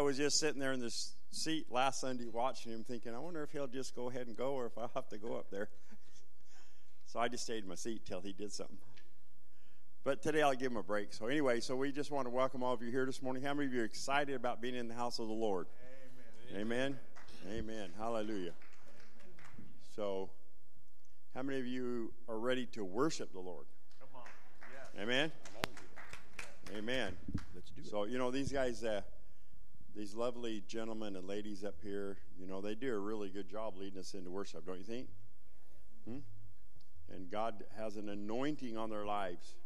I was just sitting there in this seat last Sunday watching him, thinking, I wonder if he'll just go ahead and go or if I'll have to go up there. so I just stayed in my seat till he did something. But today I'll give him a break. So, anyway, so we just want to welcome all of you here this morning. How many of you are excited about being in the house of the Lord? Amen. Amen. Amen. Hallelujah. So, how many of you are ready to worship the Lord? Come on. Yeah. Amen. Amen. Let's do it. so, you know, these guys, uh, these lovely gentlemen and ladies up here, you know, they do a really good job leading us into worship, don't you think? Hmm? And God has an anointing on their lives.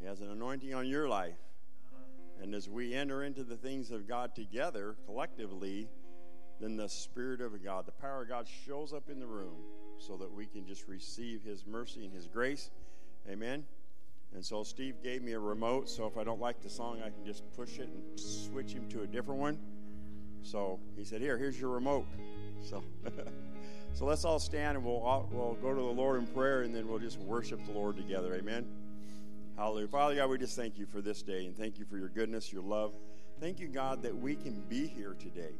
He has an anointing on your life. And as we enter into the things of God together, collectively, then the Spirit of God, the power of God shows up in the room so that we can just receive His mercy and His grace. Amen. And so Steve gave me a remote, so if I don't like the song, I can just push it and switch him to a different one. So he said, "Here, here's your remote." So, so let's all stand and we'll all, we'll go to the Lord in prayer, and then we'll just worship the Lord together. Amen. Hallelujah. Father God, we just thank you for this day and thank you for your goodness, your love. Thank you, God, that we can be here today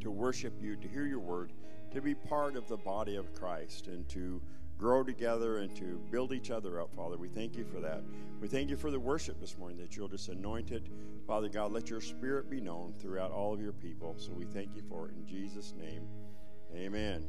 to worship you, to hear your word, to be part of the body of Christ, and to grow together and to build each other up, Father. We thank you for that. We thank you for the worship this morning that you'll just anoint it. Father God, let your spirit be known throughout all of your people. So we thank you for it in Jesus' name. Amen.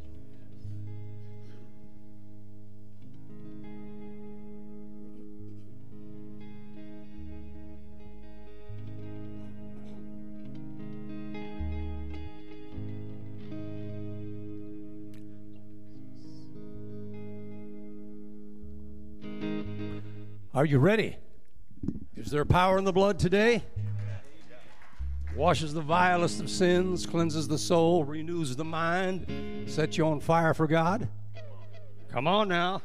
Are you ready? Is there power in the blood today? Washes the vilest of sins, cleanses the soul, renews the mind, sets you on fire for God? Come on now.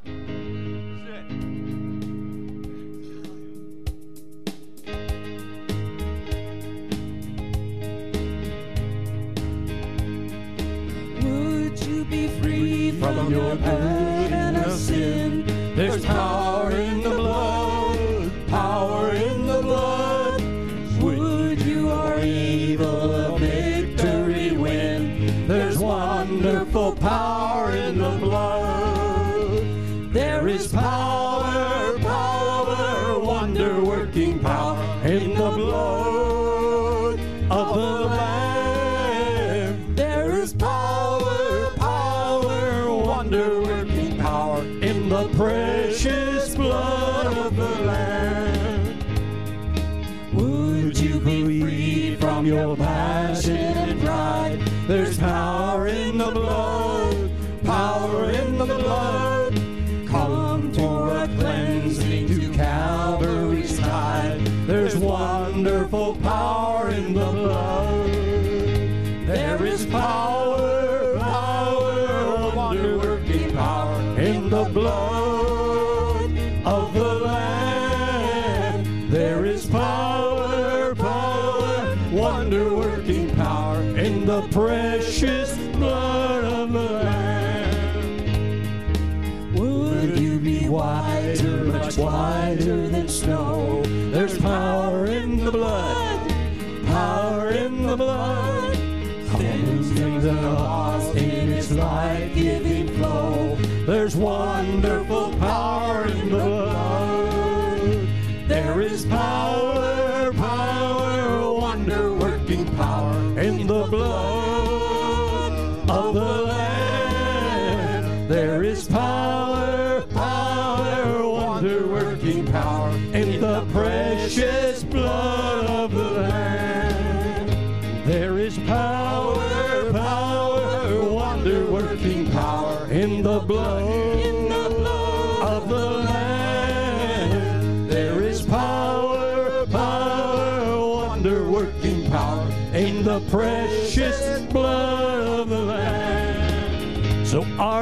Would you be free from your pain of sin? There's power in the blood, power in the blood. Would you are evil a victory win? There's wonderful power in the blood. There is power,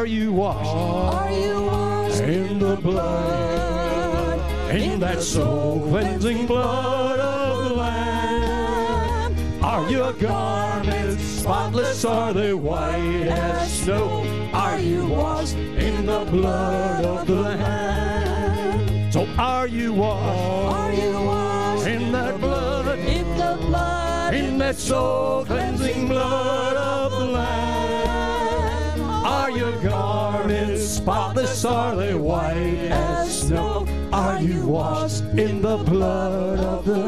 Are you washed? Are you washed in the blood? In that soul cleansing blood of the Lamb? Are your garments spotless? Are they white as snow? Are you washed in the blood of the Lamb? So are you washed? Are you washed in that blood? In the blood? In that soul cleansing blood? garments, spotless are they, white as snow. Are you washed in the blood of the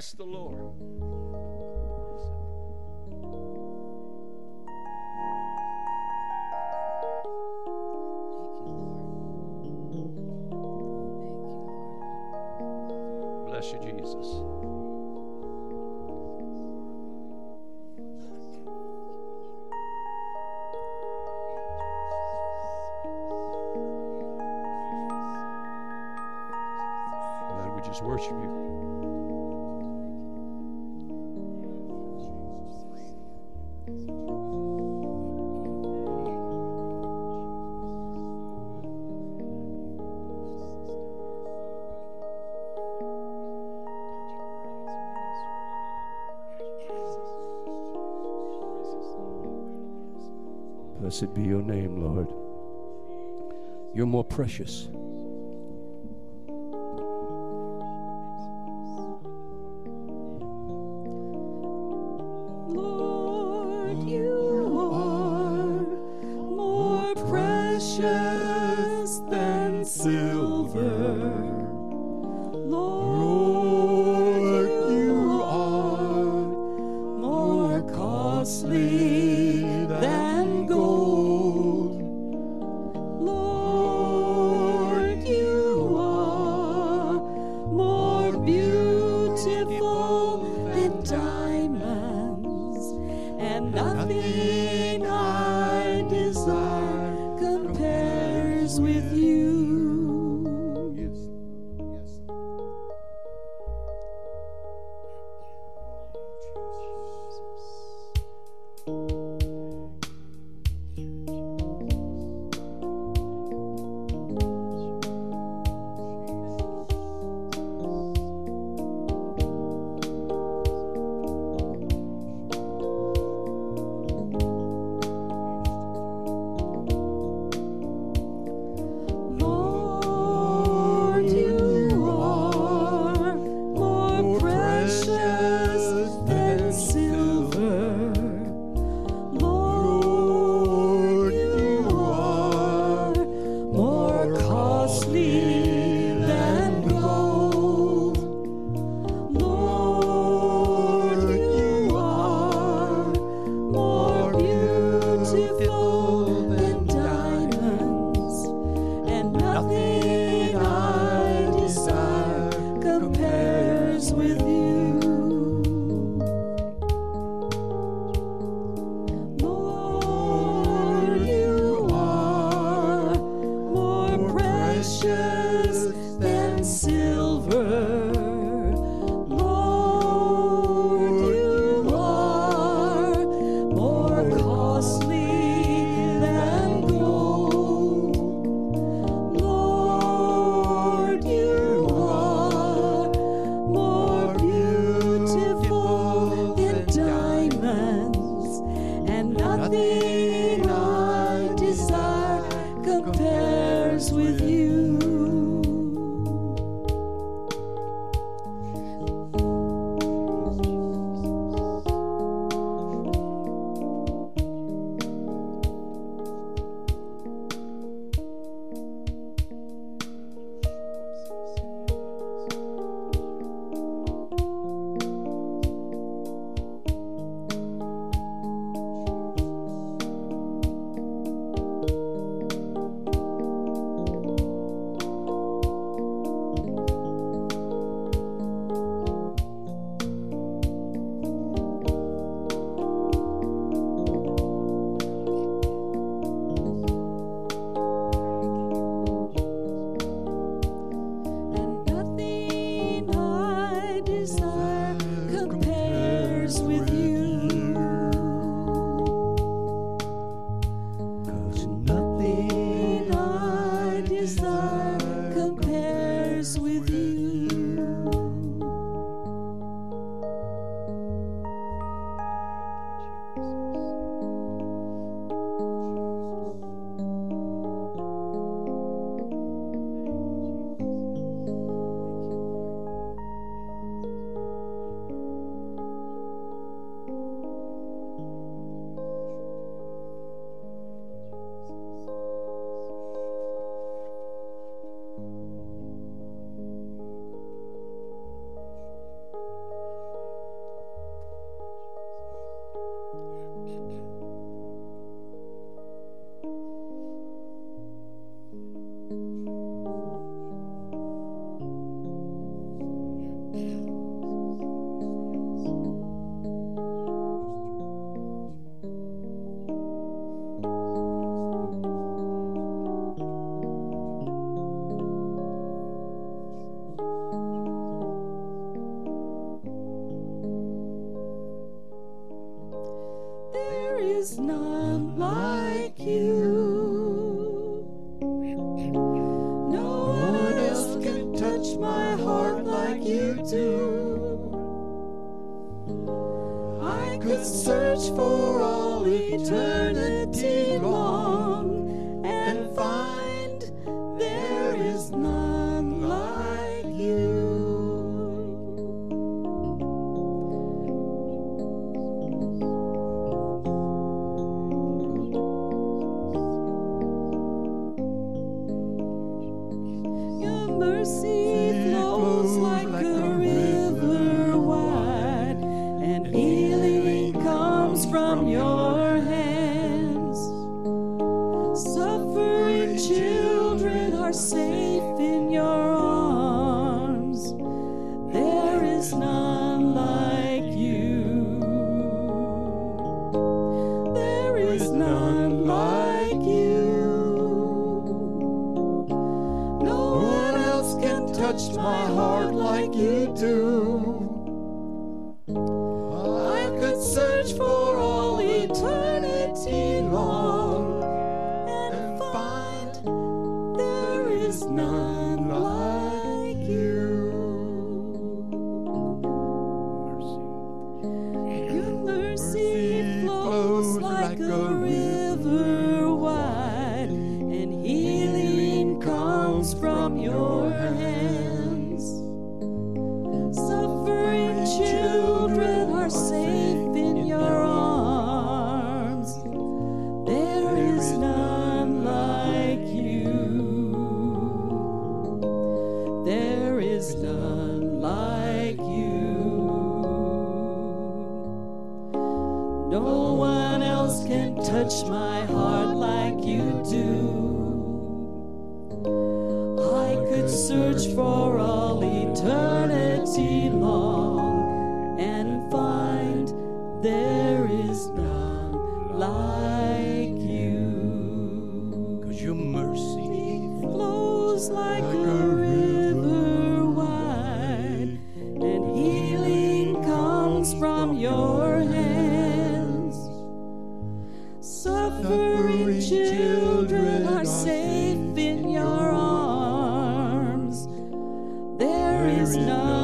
Bless the Lord. bless you, Jesus. Lord, we just worship you. Blessed be your name, Lord. You're more precious is none like you. No one else can touch my heart like you do. I could search for all eternity. no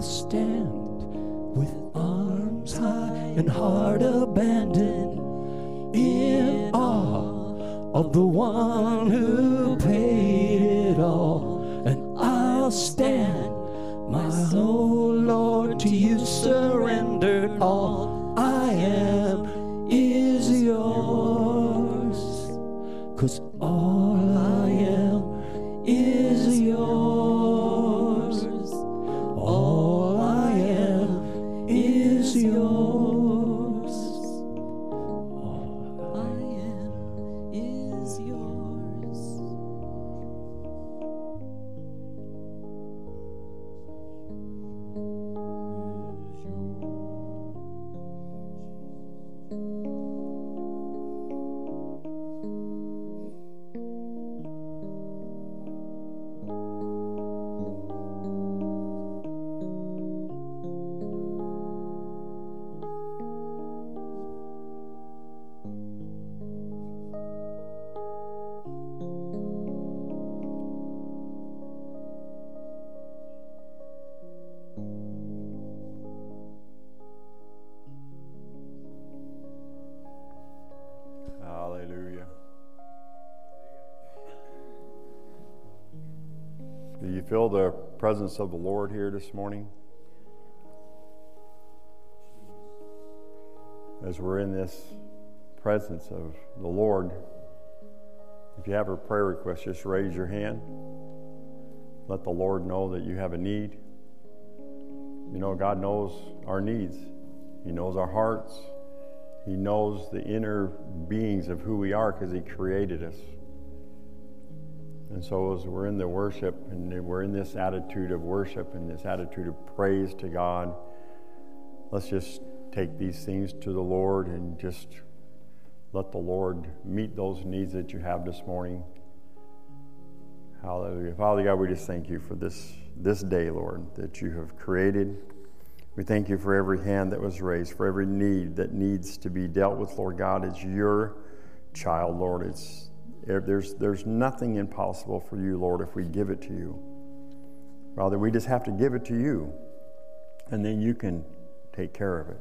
I'll stand with arms high and heart abandoned in awe of the one who paid it all. And I'll stand, my whole Lord, to you surrendered. All presence of the Lord here this morning? As we're in this presence of the Lord, if you have a prayer request, just raise your hand. Let the Lord know that you have a need. You know, God knows our needs, He knows our hearts. He knows the inner beings of who we are because He created us. And so, as we're in the worship and we're in this attitude of worship and this attitude of praise to God, let's just take these things to the Lord and just let the Lord meet those needs that you have this morning. Hallelujah. Father God, we just thank you for this, this day, Lord, that you have created. We thank you for every hand that was raised, for every need that needs to be dealt with, Lord God. It's your child, Lord. It's there's there's nothing impossible for you, Lord, if we give it to you. Father, we just have to give it to you, and then you can take care of it.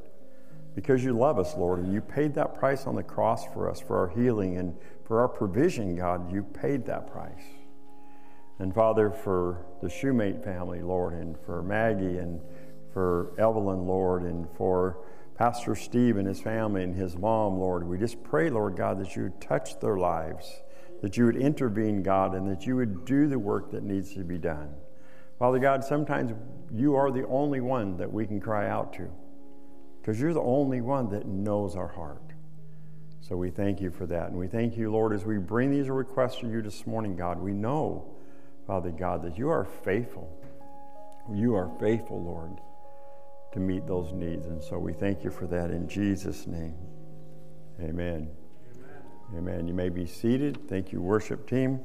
Because you love us, Lord, and you paid that price on the cross for us, for our healing and for our provision, God, you paid that price. And Father, for the Shoemate family, Lord, and for Maggie and for Evelyn, Lord, and for Pastor Steve and his family and his mom, Lord. We just pray, Lord God, that you touch their lives, that you would intervene, God, and that you would do the work that needs to be done. Father God, sometimes you are the only one that we can cry out to because you're the only one that knows our heart. So we thank you for that. And we thank you, Lord, as we bring these requests to you this morning, God. We know, Father God, that you are faithful. You are faithful, Lord to meet those needs. And so we thank you for that in Jesus' name. Amen. Amen. You may be seated. Thank you, worship team.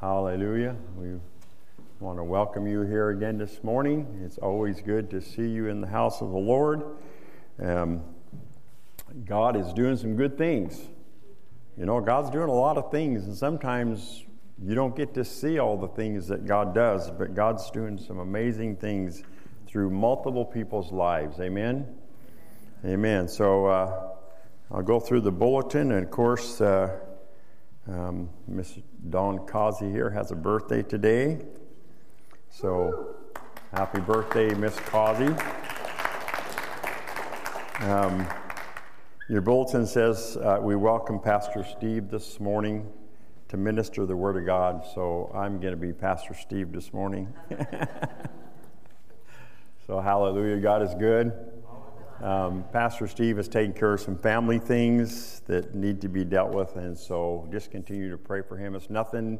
Hallelujah. We want to welcome you here again this morning. It's always good to see you in the house of the Lord. Um, God is doing some good things. You know, God's doing a lot of things, and sometimes you don't get to see all the things that God does, but God's doing some amazing things through multiple people's lives. Amen? Amen. So uh, I'll go through the bulletin, and of course, uh, um, Miss Dawn Causey here has a birthday today. So happy birthday, Miss Causey. Um, your bulletin says uh, we welcome Pastor Steve this morning to minister the Word of God. So I'm going to be Pastor Steve this morning. So, hallelujah, God is good. Um, Pastor Steve is taking care of some family things that need to be dealt with, and so just continue to pray for him. It's nothing,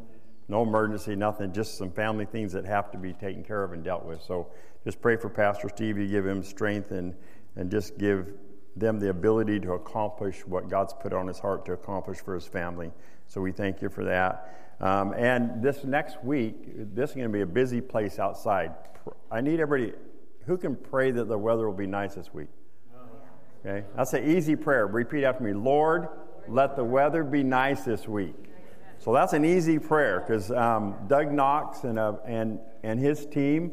no emergency, nothing, just some family things that have to be taken care of and dealt with. So just pray for Pastor Steve. You give him strength and, and just give them the ability to accomplish what God's put on his heart to accomplish for his family. So we thank you for that. Um, and this next week, this is going to be a busy place outside. I need everybody who can pray that the weather will be nice this week. Okay, that's an easy prayer. Repeat after me Lord, let the weather be nice this week. So that's an easy prayer because um, Doug Knox and, uh, and, and his team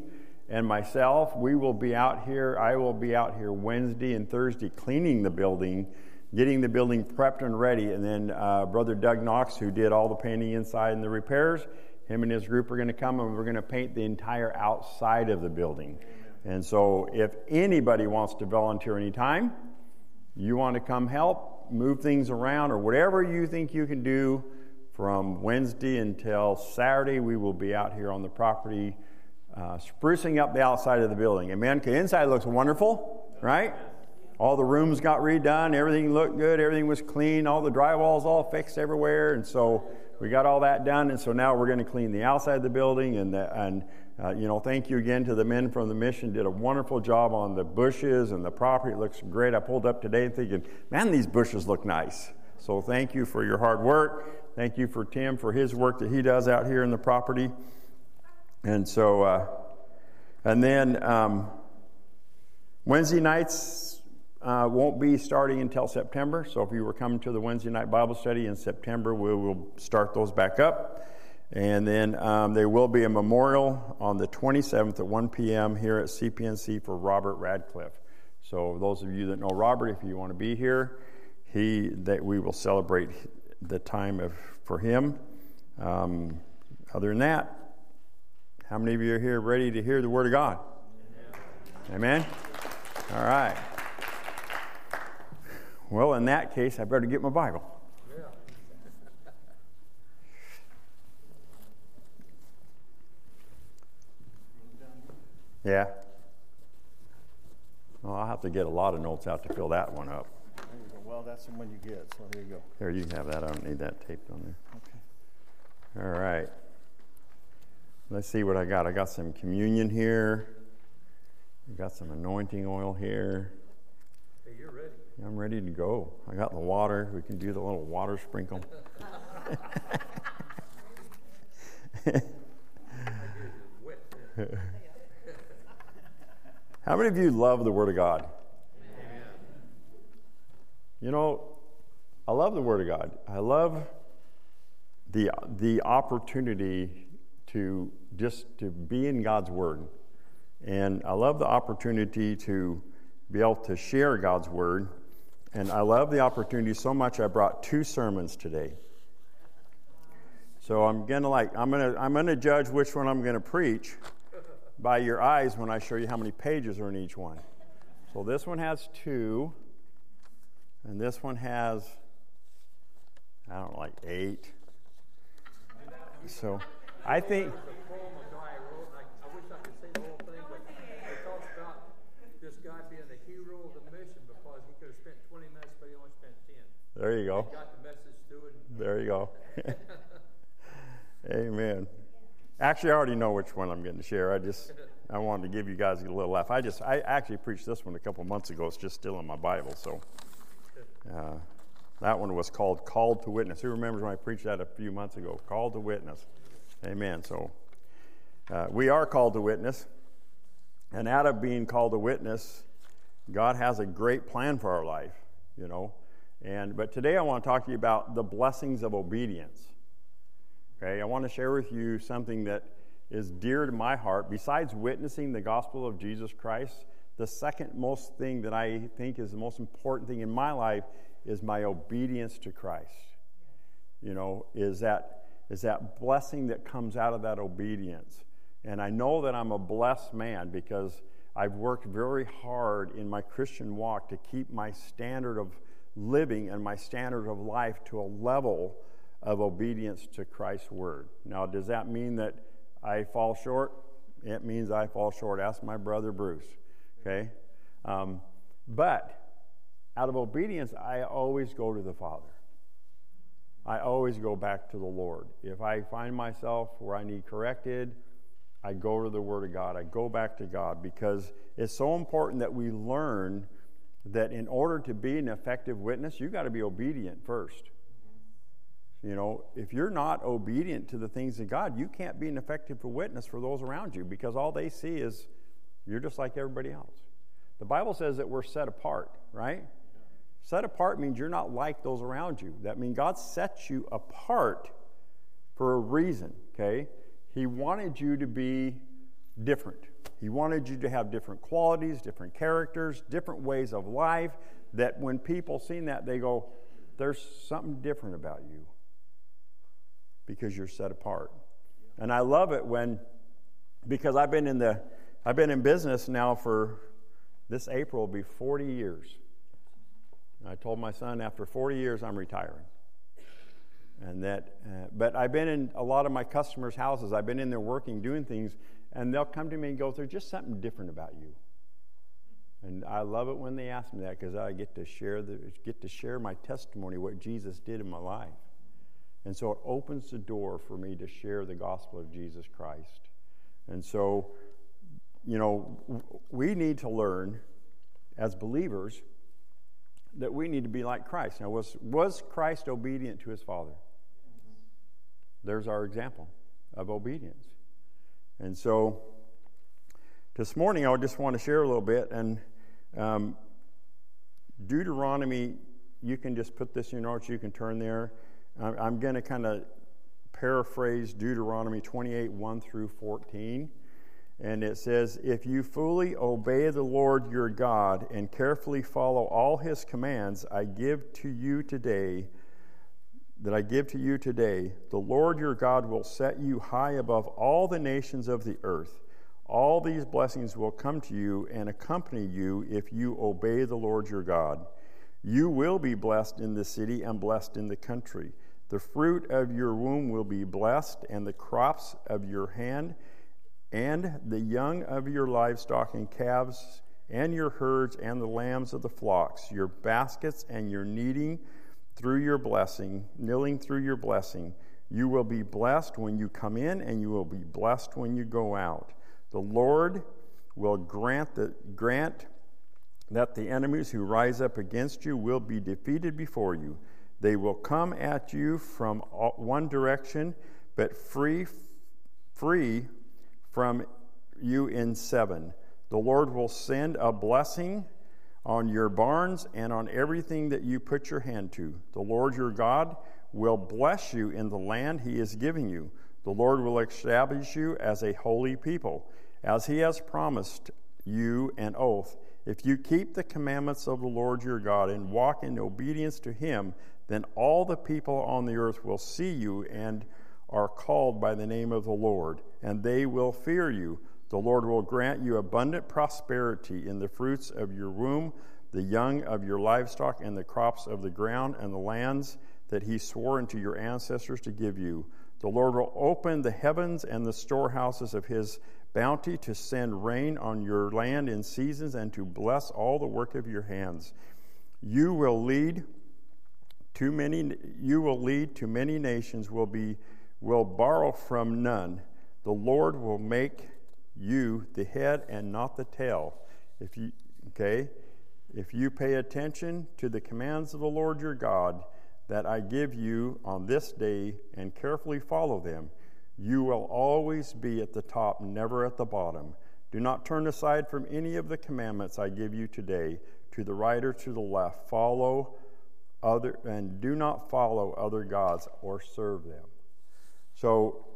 and myself, we will be out here. I will be out here Wednesday and Thursday cleaning the building, getting the building prepped and ready. And then uh, Brother Doug Knox, who did all the painting inside and the repairs, him and his group are going to come and we're going to paint the entire outside of the building. And so if anybody wants to volunteer anytime, you want to come help, move things around, or whatever you think you can do from Wednesday until Saturday, we will be out here on the property uh, sprucing up the outside of the building. Amen. The inside looks wonderful, right? All the rooms got redone, everything looked good, everything was clean, all the drywall's all fixed everywhere, and so we got all that done. And so now we're going to clean the outside of the building, and the, and uh, you know, thank you again to the men from the mission. Did a wonderful job on the bushes and the property. It looks great. I pulled up today thinking, man, these bushes look nice. So thank you for your hard work. Thank you for Tim for his work that he does out here in the property. And so, uh, and then um, Wednesday nights uh, won't be starting until September. So if you were coming to the Wednesday night Bible study in September, we will start those back up. And then um, there will be a memorial on the 27th at 1 p.m. here at CPNC for Robert Radcliffe. So those of you that know Robert, if you want to be here, he that we will celebrate the time of for him. Um, other than that, how many of you are here ready to hear the Word of God? Amen? All right. Well, in that case, I better get my Bible. Yeah. Well, I'll have to get a lot of notes out to fill that one up. Well, that's the one you get, so there you go. Here, you can have that. I don't need that taped on there. Okay. All right. Let's see what I got. I got some communion here. I got some anointing oil here. Hey, you're ready. I'm ready to go. I got the water. We can do the little water sprinkle. How many of you love the Word of God? Amen. You know, I love the Word of God. I love the, the opportunity to just to be in God's Word. And I love the opportunity to be able to share God's Word. And I love the opportunity so much I brought two sermons today. So I'm gonna like I'm gonna I'm gonna judge which one I'm gonna preach by your eyes when I show you how many pages are in each one. So this one has two, and this one has I don't know, like eight. So I think. There you go. There you go. Amen. Actually, I already know which one I'm going to share. I just I wanted to give you guys a little laugh. I just I actually preached this one a couple months ago. It's just still in my Bible. So uh, that one was called "Called to Witness." Who remembers when I preached that a few months ago? Called to Witness. Amen. So uh, we are called to witness. And out of being called to witness, God has a great plan for our life, you know. And but today I want to talk to you about the blessings of obedience. Okay, I want to share with you something that is dear to my heart. Besides witnessing the gospel of Jesus Christ, the second most thing that I think is the most important thing in my life is my obedience to Christ. You know, is that is that blessing that comes out of that obedience. And I know that I'm a blessed man because I've worked very hard in my Christian walk to keep my standard of living and my standard of life to a level of obedience to Christ's word. Now, does that mean that I fall short? It means I fall short. Ask my brother Bruce. Okay? Um, but out of obedience, I always go to the Father. I always go back to the Lord. If I find myself where I need corrected, I go to the Word of God. I go back to God because it's so important that we learn that in order to be an effective witness, you've got to be obedient first. You know, if you're not obedient to the things of God, you can't be an effective witness for those around you because all they see is you're just like everybody else. The Bible says that we're set apart, right? Set apart means you're not like those around you. That means God sets you apart for a reason, okay? He wanted you to be different. He wanted you to have different qualities, different characters, different ways of life, that when people see that, they go, there's something different about you because you're set apart. And I love it when, because I've been in the, I've been in business now for this April will be 40 years. I told my son after 40 years I'm retiring. And that, uh, but I've been in a lot of my customers' houses. I've been in there working, doing things, and they'll come to me and go, "There's just something different about you." And I love it when they ask me that because I get to share the, get to share my testimony, what Jesus did in my life, and so it opens the door for me to share the gospel of Jesus Christ. And so, you know, we need to learn as believers that we need to be like Christ. Now, was was Christ obedient to his Father? There's our example of obedience. And so this morning I just want to share a little bit. And um, Deuteronomy, you can just put this in your notes, you can turn there. I'm, going to kind of paraphrase Deuteronomy 28 1 through 14. And it says, If you fully obey the Lord your God and carefully follow all his commands I give to you today, that I give to you today, the Lord your God will set you high above all the nations of the earth. All these blessings will come to you and accompany you if you obey the Lord your God. You will be blessed in the city and blessed in the country. The fruit of your womb will be blessed, and the crops of your hand, and the young of your livestock and calves, and your herds and the lambs of the flocks, your baskets and your kneading through your blessing, kneeling through your blessing. You will be blessed when you come in, and you will be blessed when you go out. The Lord will grant, the, grant that the enemies who rise up against you will be defeated before you. They will come at you from one direction, but free, free from you in seven. The Lord will send a blessing on your barns and on everything that you put your hand to. The Lord your God will bless you in the land he is giving you. The Lord will establish you as a holy people, as he has promised you an oath. If you keep the commandments of the Lord your God and walk in obedience to him, then all the people on the earth will see you and are called by the name of the Lord, and they will fear you. The Lord will grant you abundant prosperity in the fruits of your womb, the young of your livestock, and the crops of the ground, and the lands that he swore unto your ancestors to give you. The Lord will open the heavens and the storehouses of his bounty to send rain on your land in seasons and to bless all the work of your hands. You will lead too many you will lead to many nations will be will borrow from none. The Lord will make you the head and not the tail. If you okay, if you pay attention to the commands of the Lord your God that I give you on this day and carefully follow them, you will always be at the top, never at the bottom. Do not turn aside from any of the commandments I give you today, to the right or to the left. Follow other and do not follow other gods or serve them. So,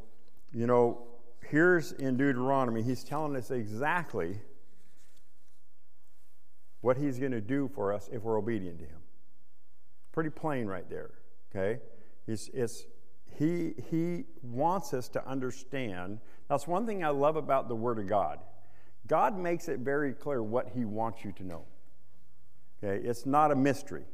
you know, here's in Deuteronomy, he's telling us exactly what he's going to do for us if we're obedient to him. Pretty plain right there, okay? He's, it's, he, he wants us to understand. That's one thing I love about the Word of God. God makes it very clear what he wants you to know. Okay? It's not a mystery.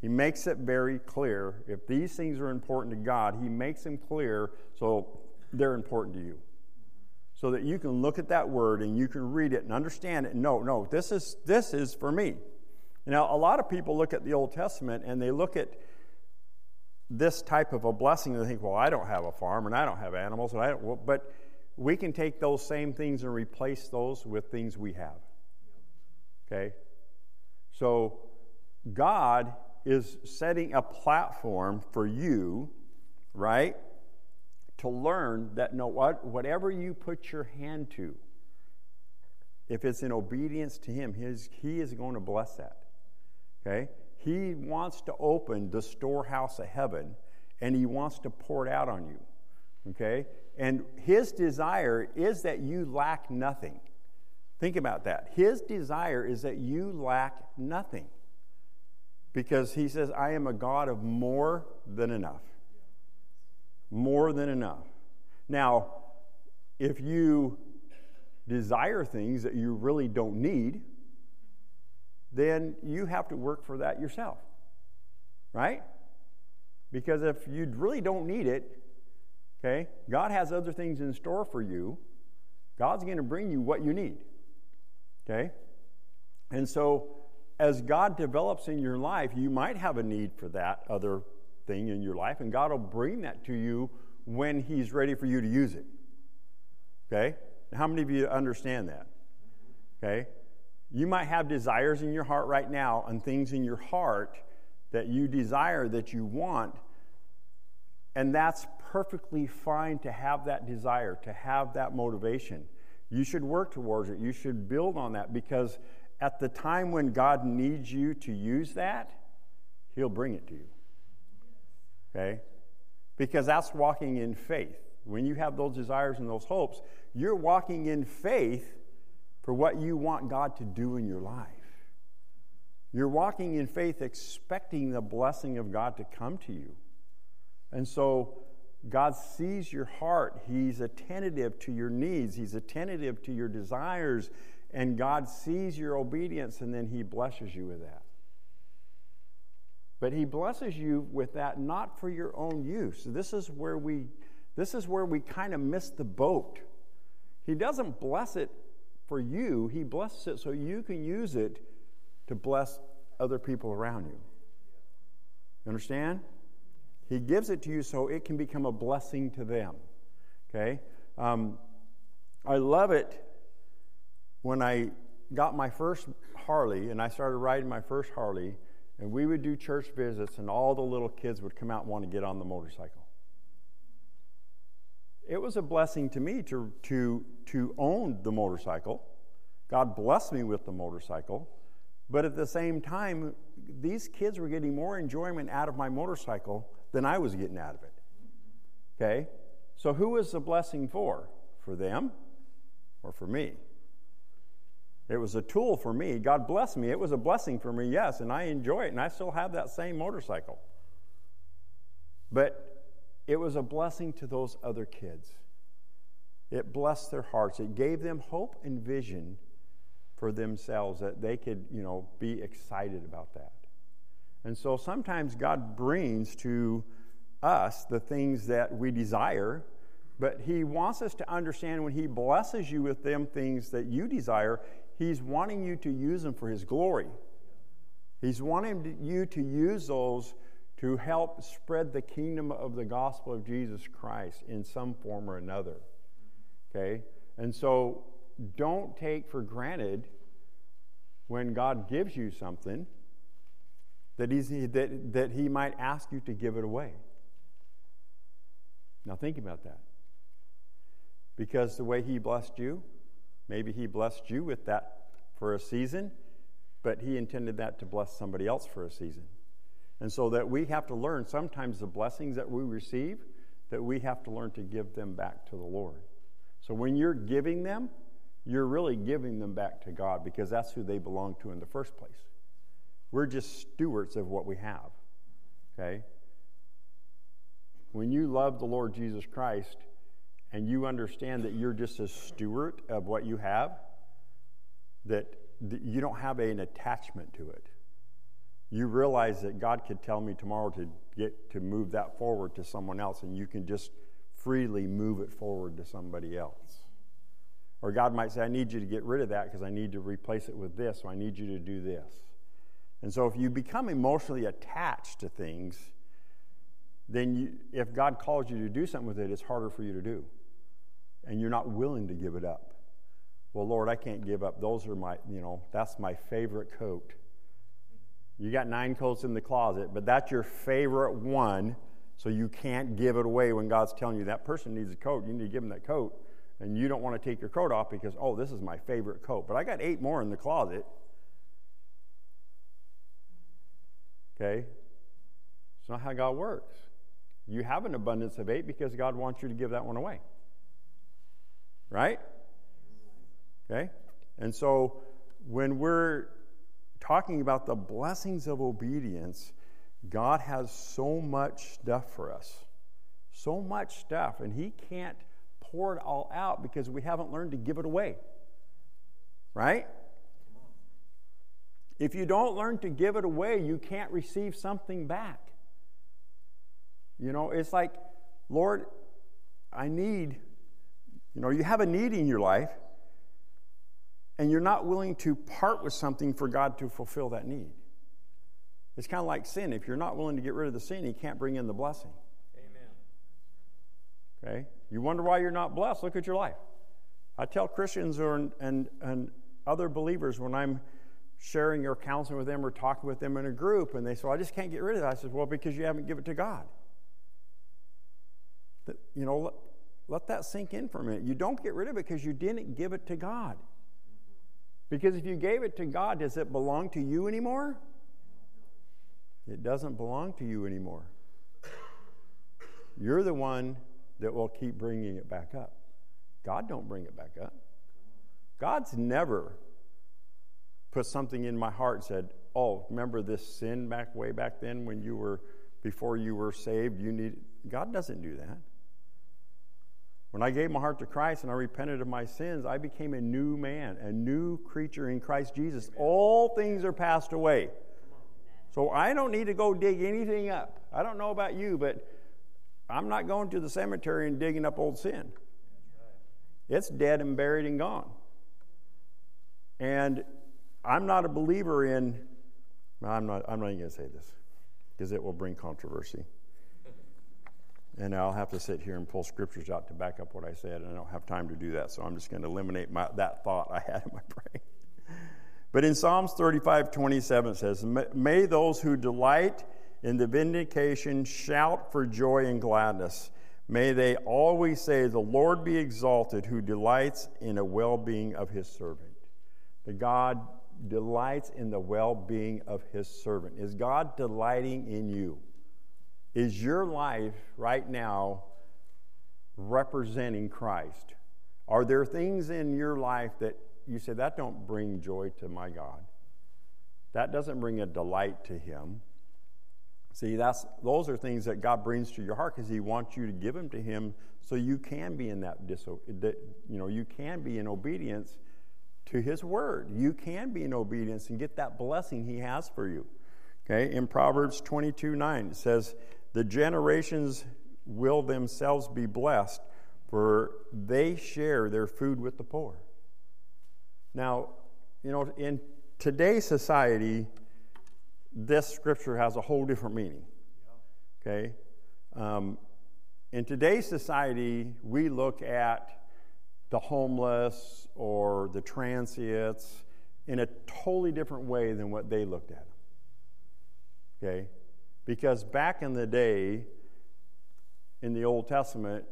He makes it very clear. If these things are important to God, he makes them clear so they're important to you so that you can look at that word and you can read it and understand it. No, no, this is this is for me. Now, a lot of people look at the Old Testament and they look at this type of a blessing, and they think, well, I don't have a farm and I don't have animals, and I don't, well, but we can take those same things and replace those with things we have. Okay? So, God is setting a platform for you, right? To learn that no what whatever you put your hand to, if it's in obedience to Him, his, He is going to bless that. Okay? He wants to open the storehouse of heaven and He wants to pour it out on you. Okay? And His desire is that you lack nothing. Think about that. His desire is that you lack nothing. Because He says, I am a God of more than enough. More than enough. Now, if you desire things that you really don't need, then you have to work for that yourself. Right? Because if you really don't need it, okay, God has other things in store for you. God's going to bring you what you need. Okay? And so, as God develops in your life, you might have a need for that other thing in your life, and God will bring that to you when He's ready for you to use it. Okay? How many of you understand that? Okay? You might have desires in your heart right now and things in your heart that you desire, that you want, and that's perfectly fine to have that desire, to have that motivation. You should work towards it. You should build on that because at the time when God needs you to use that, He'll bring it to you. Okay? Because that's walking in faith. When you have those desires and those hopes, you're walking in faith for what you want God to do in your life. You're walking in faith expecting the blessing of God to come to you. And so God sees your heart. He's attentive to your needs, He's attentive to your desires, and God sees your obedience, and then He blesses you with that. But He blesses you with that not for your own use. This is where we, this is where we kind of miss the boat. He doesn't bless it for you, He blesses it so you can use it to bless other people around you. You understand? He gives it to you so it can become a blessing to them. Okay? Um, I love it when I got my first Harley and I started riding my first Harley, and we would do church visits, and all the little kids would come out and want to get on the motorcycle. It was a blessing to me to, to, to own the motorcycle. God blessed me with the motorcycle. But at the same time, these kids were getting more enjoyment out of my motorcycle than I was getting out of it. Okay? So who was the blessing for? For them or for me? It was a tool for me. God bless me. It was a blessing for me, yes, and I enjoy it, and I still have that same motorcycle. But it was a blessing to those other kids. It blessed their hearts. It gave them hope and vision for themselves that they could, you know, be excited about that. And so sometimes God brings to us the things that we desire, but He wants us to understand when He blesses you with them things that you desire, He's wanting you to use them for His glory. He's wanting you to use those to help spread the kingdom of the gospel of Jesus Christ in some form or another. Okay? And so don't take for granted when God gives you something that, he's, that, that he might ask you to give it away. Now, think about that. Because the way he blessed you, maybe he blessed you with that for a season, but he intended that to bless somebody else for a season. And so that we have to learn sometimes the blessings that we receive, that we have to learn to give them back to the Lord. So when you're giving them, you're really giving them back to God because that's who they belong to in the first place. We're just stewards of what we have. Okay? When you love the Lord Jesus Christ and you understand that you're just a steward of what you have, that you don't have an attachment to it. You realize that God could tell me tomorrow to get to move that forward to someone else, and you can just freely move it forward to somebody else. Or God might say, I need you to get rid of that because I need to replace it with this, so I need you to do this. And so, if you become emotionally attached to things, then you, if God calls you to do something with it, it's harder for you to do. And you're not willing to give it up. Well, Lord, I can't give up. Those are my, you know, that's my favorite coat. You got nine coats in the closet, but that's your favorite one, so you can't give it away when God's telling you that person needs a coat. You need to give them that coat, and you don't want to take your coat off because, oh, this is my favorite coat. But I got eight more in the closet. Okay? It's not how God works. You have an abundance of eight because God wants you to give that one away. Right? Okay? And so when we're talking about the blessings of obedience, God has so much stuff for us. So much stuff. And He can't pour it all out because we haven't learned to give it away. Right? If you don't learn to give it away, you can't receive something back. You know, it's like, Lord, I need, you know, you have a need in your life, and you're not willing to part with something for God to fulfill that need. It's kind of like sin. If you're not willing to get rid of the sin, He can't bring in the blessing. Amen. Okay? You wonder why you're not blessed? Look at your life. I tell Christians or, and, and other believers when I'm sharing or counseling with them or talking with them in a group, and they say, well, I just can't get rid of it. I said, Well, because you haven't given it to God. You know, let, that sink in for a minute. You don't get rid of it because you didn't give it to God. Because if you gave it to God, does it belong to you anymore? It doesn't belong to you anymore. You're the one that will keep bringing it back up. God don't bring it back up. God's never put something in my heart and said, "Oh, remember this sin back way back then when you were before you were saved, you need God doesn't do that. When I gave my heart to Christ and I repented of my sins, I became a new man, a new creature in Christ Jesus. All things are passed away. So I don't need to go dig anything up. I don't know about you, but I'm not going to the cemetery and digging up old sin. It's dead and buried and gone. And I'm not a believer in, I'm not, I'm not even going to say this because it will bring controversy. And I'll have to sit here and pull scriptures out to back up what I said, and I don't have time to do that, so I'm just going to eliminate my, that thought I had in my brain. But in Psalms 35 27, it says, May those who delight in the vindication shout for joy and gladness. May they always say, The Lord be exalted, who delights in a well being of his servant. The God delights in the well being of his servant. Is God delighting in you? Is your life right now representing Christ? Are there things in your life that you say that don't bring joy to my God? That doesn't bring a delight to him. See, that's those are things that God brings to your heart because He wants you to give them to Him, so you can be in that diso- you know you can be in obedience to His word. You can be in obedience and get that blessing He has for you. Okay, in Proverbs 22 9, it says, The generations will themselves be blessed, for they share their food with the poor. Now, you know, in today's society, this scripture has a whole different meaning. Okay? Um, in today's society, we look at the homeless or the transients in a totally different way than what they looked at them. Okay? Because back in the day, in the Old Testament,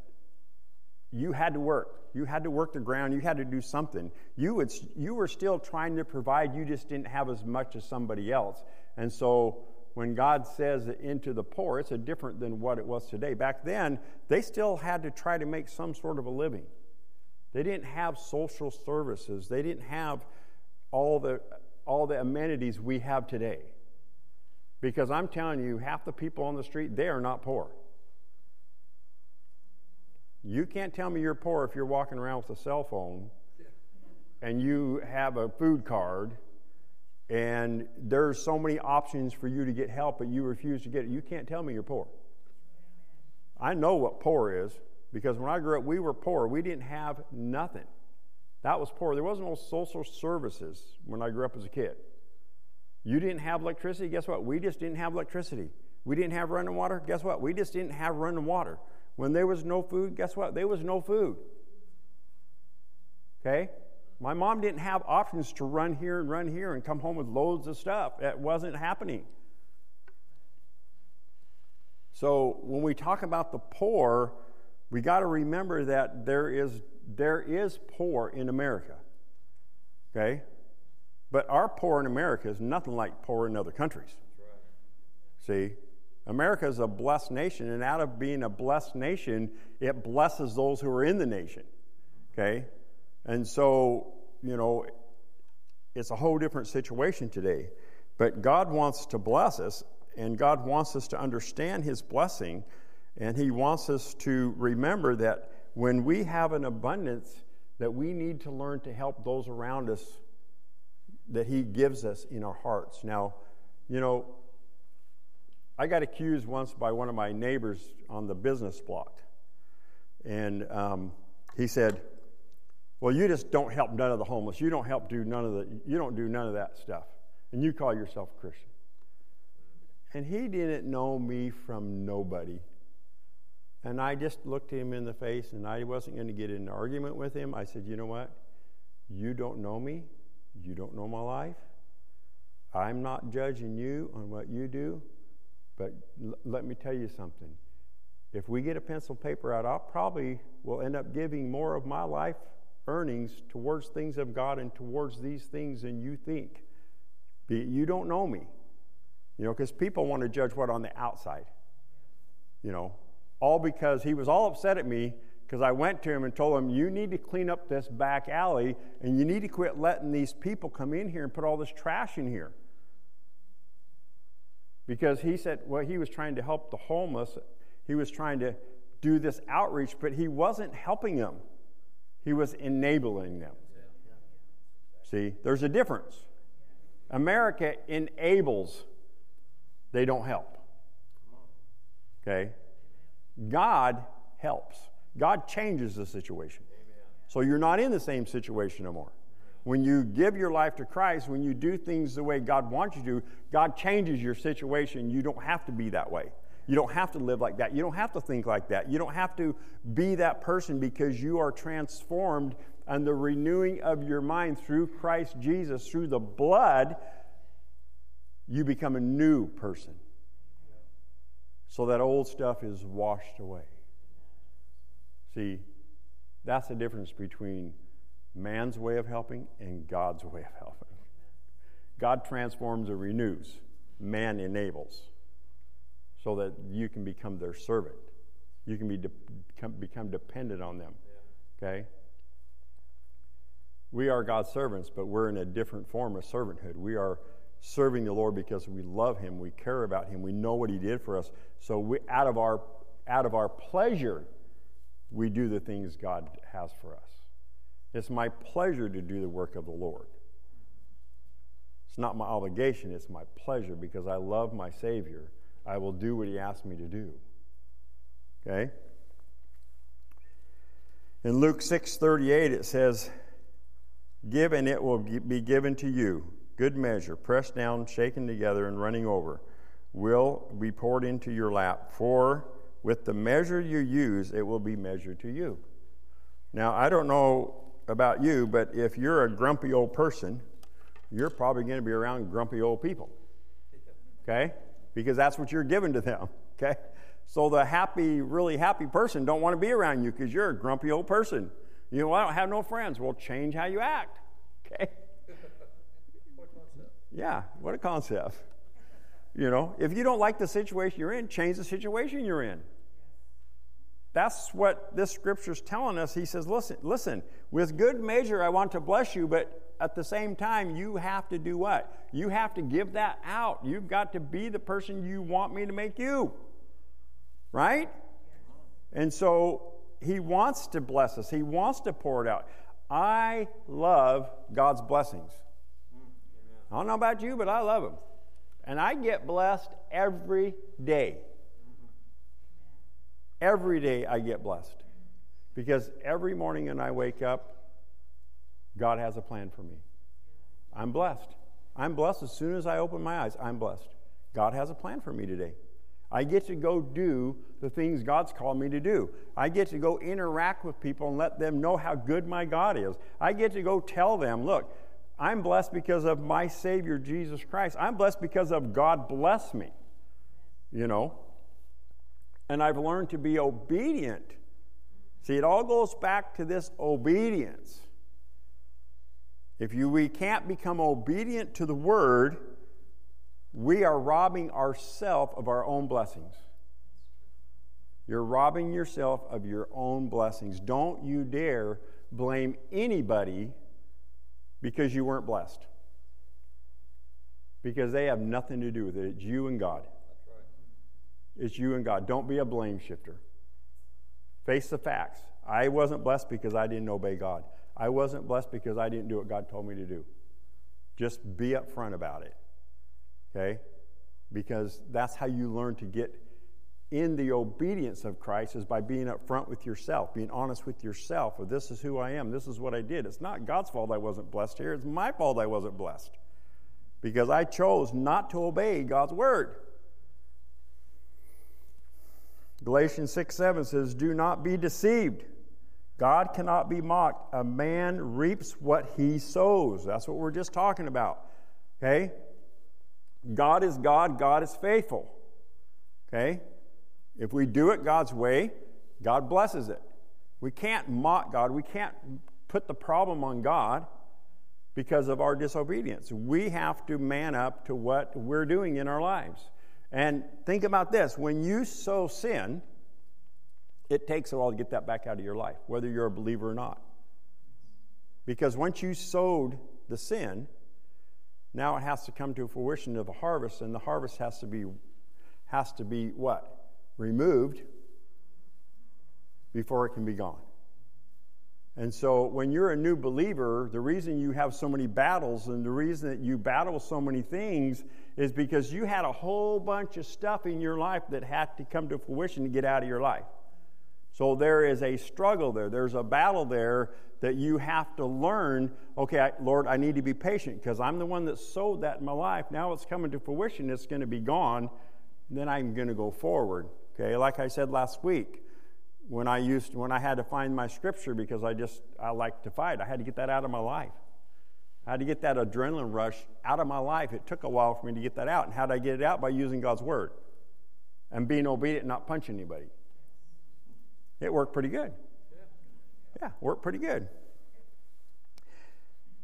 you had to work. You had to work the ground. You had to do something. You, would, you were still trying to provide, you just didn't have as much as somebody else. And so when God says into the poor, it's a different than what it was today. Back then, they still had to try to make some sort of a living. They didn't have social services. They didn't have all the, all the amenities we have today. Because I'm telling you, half the people on the street, they are not poor. You can't tell me you're poor if you're walking around with a cell phone and you have a food card and there's so many options for you to get help, but you refuse to get it. You can't tell me you're poor. I know what poor is. Because when I grew up, we were poor. We didn't have nothing. That was poor. There wasn't no social services when I grew up as a kid. You didn't have electricity. Guess what? We just didn't have electricity. We didn't have running water. Guess what? We just didn't have running water. When there was no food, guess what? There was no food. Okay? My mom didn't have options to run here and run here and come home with loads of stuff. That wasn't happening. So when we talk about the poor, we got to remember that there is there is poor in America. Okay? But our poor in America is nothing like poor in other countries. See? America is a blessed nation, and out of being a blessed nation, it blesses those who are in the nation. Okay? And so, you know, it's a whole different situation today. But God wants to bless us, and God wants us to understand His blessing, and He wants us to remember that when we have an abundance, that we need to learn to help those around us that He gives us in our hearts. Now, you know, I got accused once by one of my neighbors on the business block. And um, he said, Well, you just don't help none of the homeless. You don't help do none of the, you don't do none of that stuff. And you call yourself a Christian. And he didn't know me from nobody. And I just looked him in the face and I wasn't going to get in an argument with him. I said, You know what? You don't know me. You don't know my life. I'm not judging you on what you do. But l- let me tell you something. If we get a pencil paper out, I'll probably will end up giving more of my life earnings towards things of God and towards these things than you think. You don't know me. You know, because people want to judge what on the outside. You know, all because he was all upset at me because I went to him and told him, You need to clean up this back alley and you need to quit letting these people come in here and put all this trash in here because he said, well, he was trying to help the homeless. He was trying to do this outreach, but he wasn't helping them, he was enabling them. See, there's a difference. America enables, they don't help. Okay? God helps. God changes the situation. So you're not in the same situation no more. When you give your life to Christ, when you do things the way God wants you to, God changes your situation. You don't have to be that way. You don't have to live like that. You don't have to think like that. You don't have to be that person because you are transformed and the renewing of your mind through Christ Jesus, through the blood, you become a new person. So that old stuff is washed away. See, that's the difference between man's way of helping and God's way of helping. God transforms or renews, man enables so that you can become their servant. You can be de- become dependent on them. Okay? We are God's servants, but we're in a different form of servanthood. We are serving the Lord because we love Him, we care about Him, we know what He did for us. So we, out of our out of our pleasure, we do the things God has for us. It's my pleasure to do the work of the Lord. It's not my obligation, it's my pleasure because I love my Savior. I will do what He asks me to do. Okay? In Luke 6:38 it says, "Give and it will be given to you, good measure, pressed down, shaken together and running over, will be poured into your lap, for with the measure you use it will be measured to you." Now, I don't know about you, but if you're a grumpy old person, you're probably going to be around grumpy old people. Okay? Because that's what you're given to them. Okay? So the happy, really happy person don't want to be around you because you're a grumpy old person. You know, I don't have no friends. Well, change how you act. Okay? Yeah, what a concept. You know, if you don't like the situation you're in, change the situation you're in. That's what this scripture is telling us. He says, listen, listen, with good measure I want to bless you, but at the same time, you have to do what? You have to give that out. You've got to be the person you want me to make you. Right? And so he wants to bless us, he wants to pour it out. I love God's blessings. I don't know about you, but I love them. And I get blessed every day. Every day I get blessed. Because every morning when I wake up, God has a plan for me. I'm blessed. I'm blessed as soon as I open my eyes. I'm blessed. God has a plan for me today. I get to go do the things God's called me to do. I get to go interact with people and let them know how good my God is. I get to go tell them, look, I'm blessed because of my Savior, Jesus Christ. I'm blessed because of God bless me. You know? And I've learned to be obedient. See, it all goes back to this obedience. If you, we can't become obedient to the word, we are robbing ourselves of our own blessings. You're robbing yourself of your own blessings. Don't you dare blame anybody because you weren't blessed. Because they have nothing to do with it. It's you and God. It's you and God. Don't be a blame shifter. Face the facts. I wasn't blessed because I didn't obey God. I wasn't blessed because I didn't do what God told me to do. Just be upfront about it. Okay? Because that's how you learn to get in the obedience of Christ is by being upfront with yourself, being honest with yourself. Well, this is who I am. This is what I did. It's not God's fault I wasn't blessed here. It's my fault I wasn't blessed because I chose not to obey God's word. Galatians 6 7 says, Do not be deceived. God cannot be mocked. A man reaps what he sows. That's what we're just talking about. Okay? God is God, God is faithful. Okay? If we do it God's way, God blesses it. We can't mock God. We can't put the problem on God because of our disobedience. We have to man up to what we're doing in our lives. And think about this when you sow sin, it takes a while to get that back out of your life, whether you're a believer or not. Because once you sowed the sin, now it has to come to fruition of a harvest, and the harvest has to be has to be what? removed before it can be gone. And so, when you're a new believer, the reason you have so many battles and the reason that you battle so many things is because you had a whole bunch of stuff in your life that had to come to fruition to get out of your life. So, there is a struggle there. There's a battle there that you have to learn okay, Lord, I need to be patient because I'm the one that sowed that in my life. Now it's coming to fruition, it's going to be gone. Then I'm going to go forward. Okay, like I said last week, when I used when I had to find my scripture because I just I like to fight, I had to get that out of my life. I had to get that adrenaline rush out of my life. It took a while for me to get that out. And how did I get it out? By using God's word and being obedient and not punching anybody. It worked pretty good. Yeah, worked pretty good.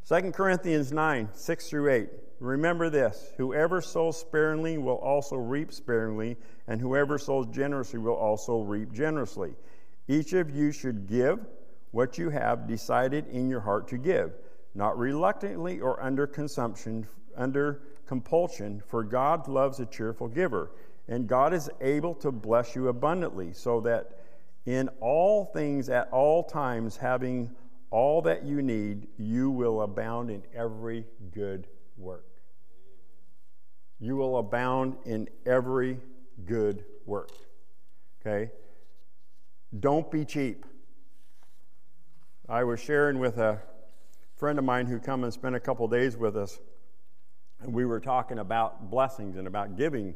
2 Corinthians 9, 6 through 8. Remember this whoever sows sparingly will also reap sparingly, and whoever sows generously will also reap generously. Each of you should give what you have decided in your heart to give, not reluctantly or under consumption, under compulsion, for God loves a cheerful giver, and God is able to bless you abundantly, so that in all things at all times having all that you need, you will abound in every good work. You will abound in every good work. Okay? Don't be cheap. I was sharing with a friend of mine who come and spent a couple days with us, and we were talking about blessings and about giving.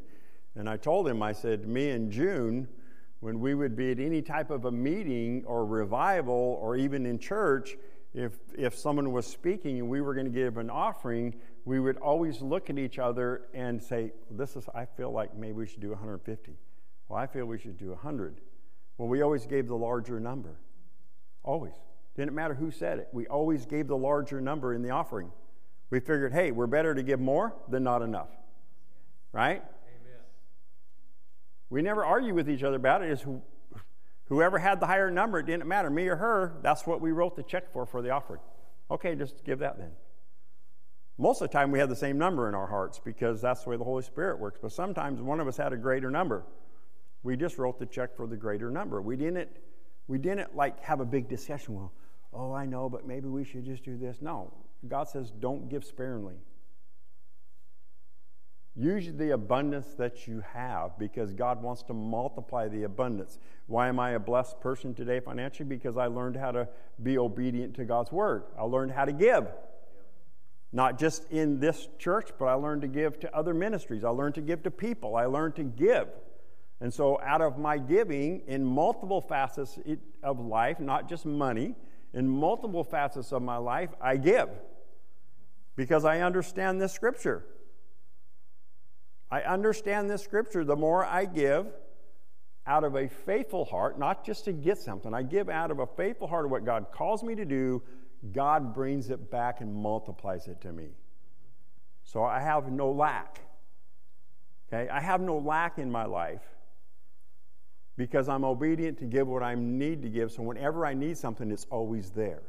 And I told him, I said, me in June, when we would be at any type of a meeting or revival or even in church, if, if someone was speaking and we were going to give an offering, we would always look at each other and say, This is, I feel like maybe we should do 150. Well, I feel we should do 100. Well, we always gave the larger number. Always. Didn't matter who said it. We always gave the larger number in the offering. We figured, hey, we're better to give more than not enough. Right? Amen. We never argue with each other about it. It's whoever had the higher number, it didn't matter, me or her, that's what we wrote the check for for the offering. Okay, just give that then. Most of the time we had the same number in our hearts because that's the way the Holy Spirit works. But sometimes one of us had a greater number. We just wrote the check for the greater number. We didn't we didn't like have a big discussion. Well, oh, I know, but maybe we should just do this. No. God says don't give sparingly. Use the abundance that you have because God wants to multiply the abundance. Why am I a blessed person today financially? Because I learned how to be obedient to God's word. I learned how to give. Not just in this church, but I learned to give to other ministries. I learned to give to people. I learned to give. And so, out of my giving in multiple facets of life, not just money, in multiple facets of my life, I give because I understand this scripture. I understand this scripture. The more I give out of a faithful heart, not just to get something, I give out of a faithful heart of what God calls me to do, God brings it back and multiplies it to me. So I have no lack. Okay? I have no lack in my life because I'm obedient to give what I need to give. So whenever I need something, it's always there.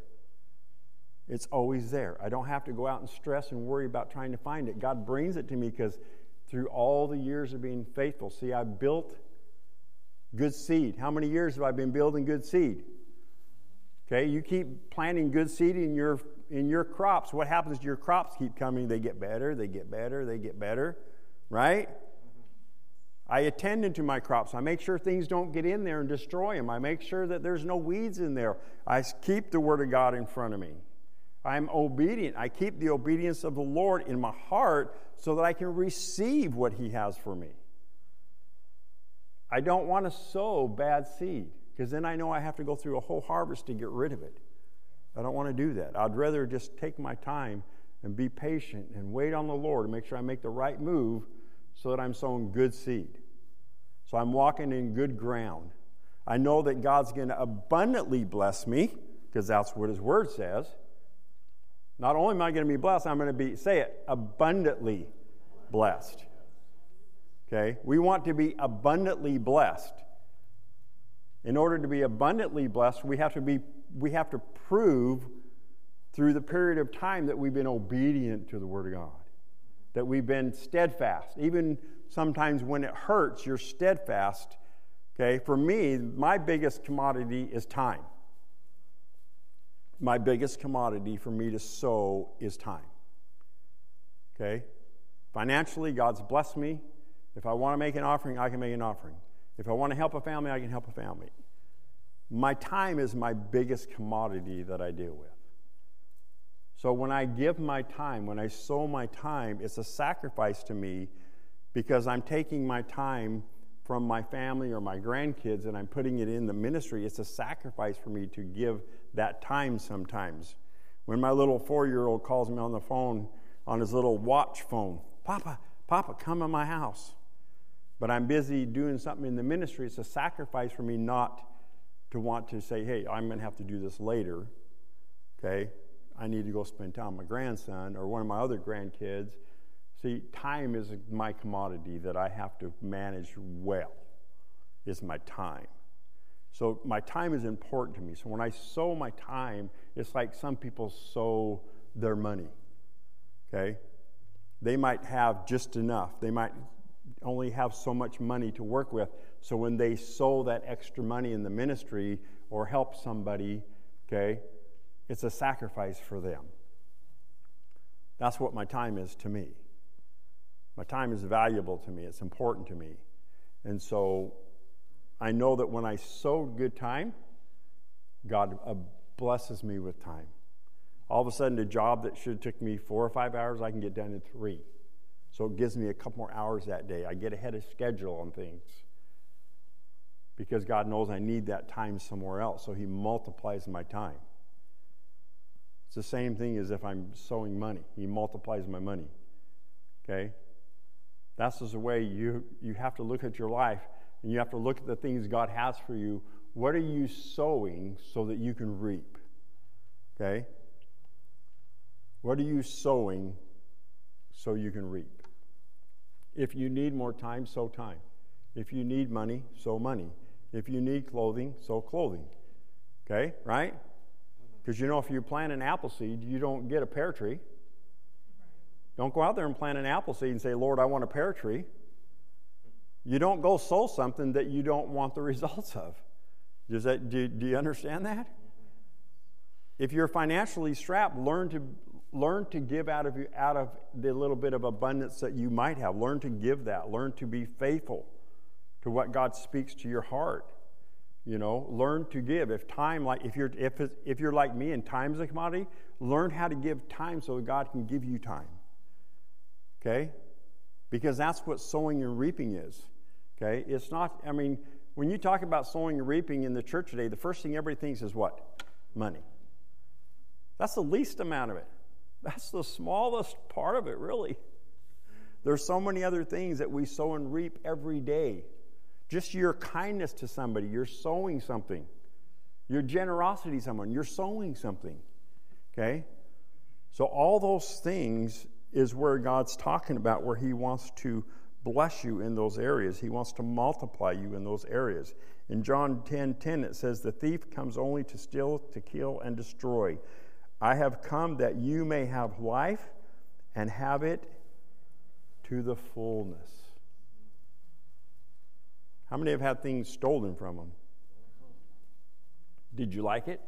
It's always there. I don't have to go out and stress and worry about trying to find it. God brings it to me because through all the years of being faithful, see, I built good seed. How many years have I been building good seed? Okay, you keep planting good seed in your in your crops. What happens? Your crops keep coming. They get better. They get better. They get better. Right? I attend into my crops. I make sure things don't get in there and destroy them. I make sure that there's no weeds in there. I keep the Word of God in front of me. I'm obedient. I keep the obedience of the Lord in my heart so that I can receive what He has for me. I don't want to sow bad seed because then I know I have to go through a whole harvest to get rid of it. I don't want to do that. I'd rather just take my time and be patient and wait on the Lord to make sure I make the right move so that I'm sowing good seed. So I'm walking in good ground. I know that God's going to abundantly bless me because that's what His Word says. Not only am I going to be blessed, I'm going to be, say it, abundantly blessed. Okay? We want to be abundantly blessed. In order to be abundantly blessed, we have to be we have to prove through the period of time that we've been obedient to the word of God. That we've been steadfast. Even sometimes when it hurts, you're steadfast. Okay? For me, my biggest commodity is time my biggest commodity for me to sow is time. Okay? Financially, God's blessed me. If I want to make an offering, I can make an offering. If I want to help a family, I can help a family. My time is my biggest commodity that I deal with. So when I give my time, when I sow my time, it's a sacrifice to me because I'm taking my time from my family or my grandkids and I'm putting it in the ministry. It's a sacrifice for me to give that time sometimes. When my little four year old calls me on the phone, on his little watch phone, Papa, Papa, come in my house. But I'm busy doing something in the ministry. It's a sacrifice for me not to want to say, hey, I'm going to have to do this later. Okay? I need to go spend time with my grandson or one of my other grandkids. See, time is my commodity that I have to manage well, is my time. So my time is important to me. So when I sow my time, it's like some people sow their money. Okay? They might have just enough. They might only have so much money to work with. So when they sow that extra money in the ministry or help somebody, okay, it's a sacrifice for them. That's what my time is to me. My time is valuable to me, it's important to me. And so I know that when I sow good time, God uh, blesses me with time. All of a sudden, a job that should have took me four or five hours, I can get done in three. So it gives me a couple more hours that day. I get ahead of schedule on things because God knows I need that time somewhere else. So He multiplies my time. It's the same thing as if I'm sowing money. He multiplies my money. Okay? That's just the way you, you have to look at your life and you have to look at the things God has for you. What are you sowing so that you can reap? Okay? What are you sowing so you can reap? If you need more time, sow time. If you need money, sow money. If you need clothing, sow clothing. Okay? Right? Because you know, if you plant an apple seed, you don't get a pear tree. Don't go out there and plant an apple seed and say, Lord, I want a pear tree. You don't go sow something that you don't want the results of. Does that, do, do you understand that? If you're financially strapped, learn to, learn to give out of, you, out of the little bit of abundance that you might have. Learn to give that. Learn to be faithful to what God speaks to your heart. You know, learn to give. If time, like if you're if if you're like me and time's a commodity, learn how to give time so God can give you time. Okay, because that's what sowing and reaping is. Okay? It's not, I mean, when you talk about sowing and reaping in the church today, the first thing everybody thinks is what? Money. That's the least amount of it. That's the smallest part of it, really. There's so many other things that we sow and reap every day. Just your kindness to somebody, you're sowing something. Your generosity to someone, you're sowing something. Okay? So, all those things is where God's talking about, where He wants to bless you in those areas. He wants to multiply you in those areas. In John 10 10, it says, The thief comes only to steal, to kill, and destroy. I have come that you may have life and have it to the fullness. How many have had things stolen from them? Did you like it?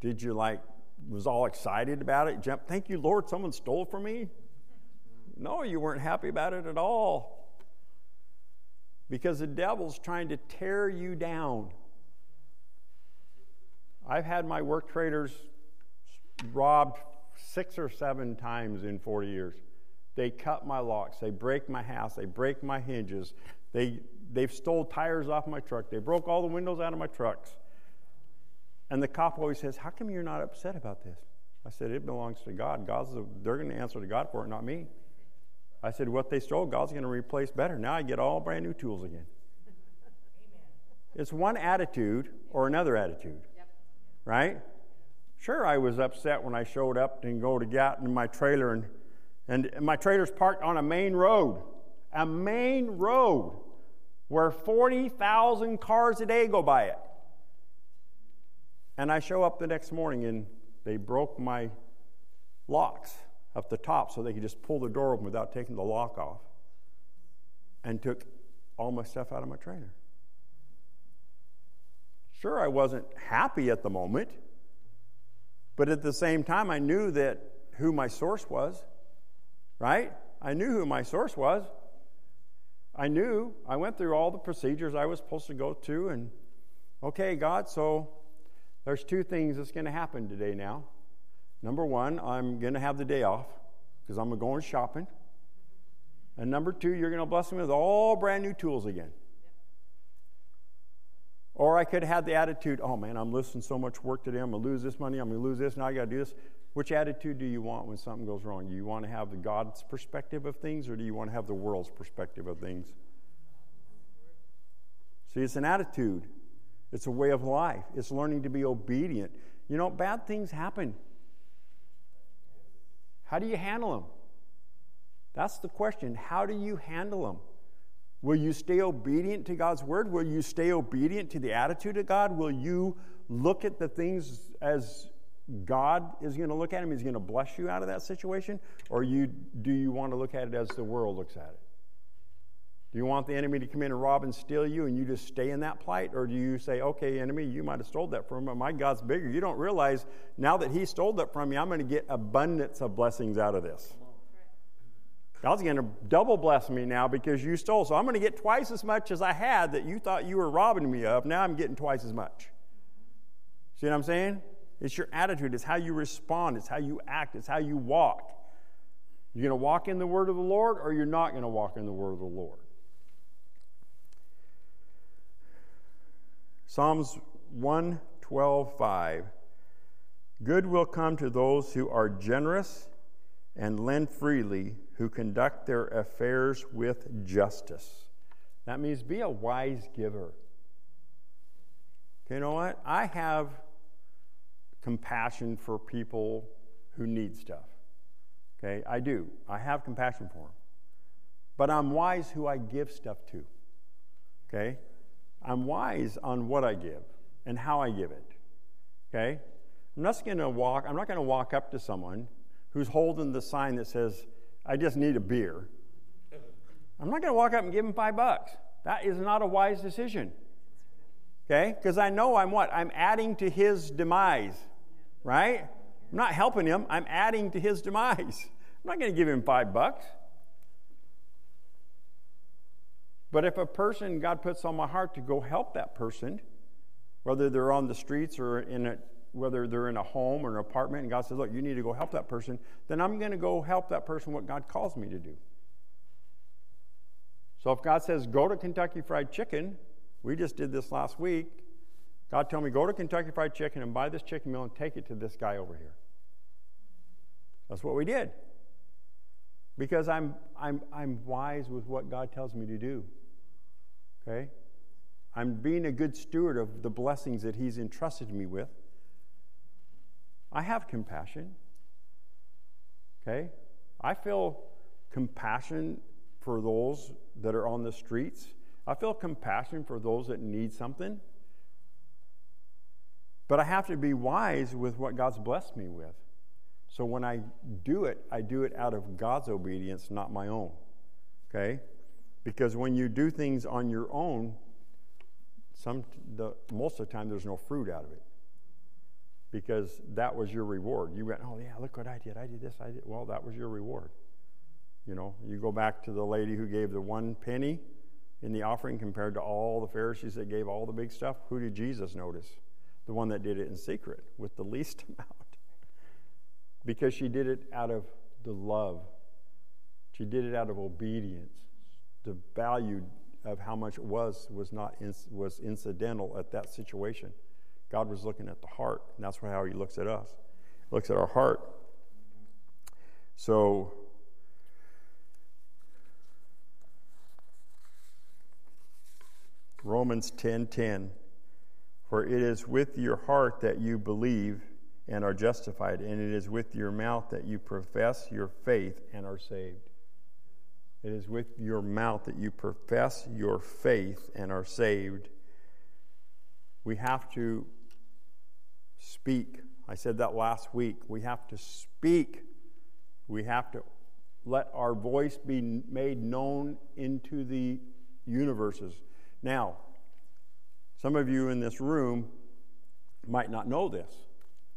Did you like was all excited about it? Jump, thank you, Lord, someone stole from me? No, you weren't happy about it at all. Because the devil's trying to tear you down. I've had my work traders robbed six or seven times in 40 years. They cut my locks, they break my house, they break my hinges, they, they've stole tires off my truck, they broke all the windows out of my trucks. And the cop always says, How come you're not upset about this? I said, It belongs to God. God's the, they're going to answer to God for it, not me. I said, What they stole, God's going to replace better. Now I get all brand new tools again. It's one attitude or another attitude, yep. right? Sure, I was upset when I showed up and go to get in my trailer, and, and my trailer's parked on a main road, a main road where 40,000 cars a day go by it. And I show up the next morning and they broke my locks up the top so they could just pull the door open without taking the lock off and took all my stuff out of my trailer. Sure, I wasn't happy at the moment, but at the same time, I knew that who my source was, right? I knew who my source was. I knew I went through all the procedures I was supposed to go to, and okay, God, so there's two things that's going to happen today now. Number one, I'm going to have the day off because I'm going shopping. And number two, you're going to bless me with all brand new tools again. Or I could have the attitude, oh man, I'm listing so much work today, I'm going to lose this money, I'm going to lose this, now I got to do this. Which attitude do you want when something goes wrong? Do you want to have the God's perspective of things or do you want to have the world's perspective of things? See, it's an attitude. It's a way of life. It's learning to be obedient. You know, bad things happen. How do you handle them? That's the question. How do you handle them? Will you stay obedient to God's word? Will you stay obedient to the attitude of God? Will you look at the things as God is going to look at him? He's going to bless you out of that situation? Or you, do you want to look at it as the world looks at it? Do you want the enemy to come in and rob and steal you and you just stay in that plight? Or do you say, okay, enemy, you might have stole that from me, but my God's bigger. You don't realize now that he stole that from me, I'm going to get abundance of blessings out of this. God's going to double bless me now because you stole. So I'm going to get twice as much as I had that you thought you were robbing me of. Now I'm getting twice as much. See what I'm saying? It's your attitude, it's how you respond, it's how you act, it's how you walk. You're going to walk in the word of the Lord or you're not going to walk in the word of the Lord. Psalms 112:5 Good will come to those who are generous and lend freely, who conduct their affairs with justice. That means be a wise giver. You know what? I have compassion for people who need stuff. Okay, I do. I have compassion for them. But I'm wise who I give stuff to. Okay? I'm wise on what I give and how I give it. Okay? I'm not going to walk, I'm not going to walk up to someone who's holding the sign that says, I just need a beer. I'm not going to walk up and give him five bucks. That is not a wise decision. Okay? Because I know I'm what? I'm adding to his demise. Right? I'm not helping him, I'm adding to his demise. I'm not going to give him five bucks. But if a person, God puts on my heart to go help that person, whether they're on the streets or in a, whether they're in a home or an apartment, and God says, Look, you need to go help that person, then I'm going to go help that person what God calls me to do. So if God says, go to Kentucky Fried Chicken, we just did this last week. God told me, go to Kentucky Fried Chicken and buy this chicken meal and take it to this guy over here. That's what we did. Because I'm, I'm, I'm wise with what God tells me to do. Okay? I'm being a good steward of the blessings that He's entrusted me with. I have compassion. Okay? I feel compassion for those that are on the streets. I feel compassion for those that need something. But I have to be wise with what God's blessed me with. So when I do it, I do it out of God's obedience, not my own. Okay? Because when you do things on your own, some the most of the time there's no fruit out of it. Because that was your reward. You went, oh yeah, look what I did. I did this. I did. Well, that was your reward. You know, you go back to the lady who gave the one penny in the offering compared to all the Pharisees that gave all the big stuff. Who did Jesus notice? The one that did it in secret with the least amount. because she did it out of the love, she did it out of obedience. The value of how much it was was not was incidental at that situation. God was looking at the heart, and that's how He looks at us. He looks at our heart. So Romans 10:10 10, 10, For it is with your heart that you believe and are justified, and it is with your mouth that you profess your faith and are saved. It is with your mouth that you profess your faith and are saved. We have to speak. I said that last week. We have to speak. We have to let our voice be made known into the universes. Now, some of you in this room might not know this.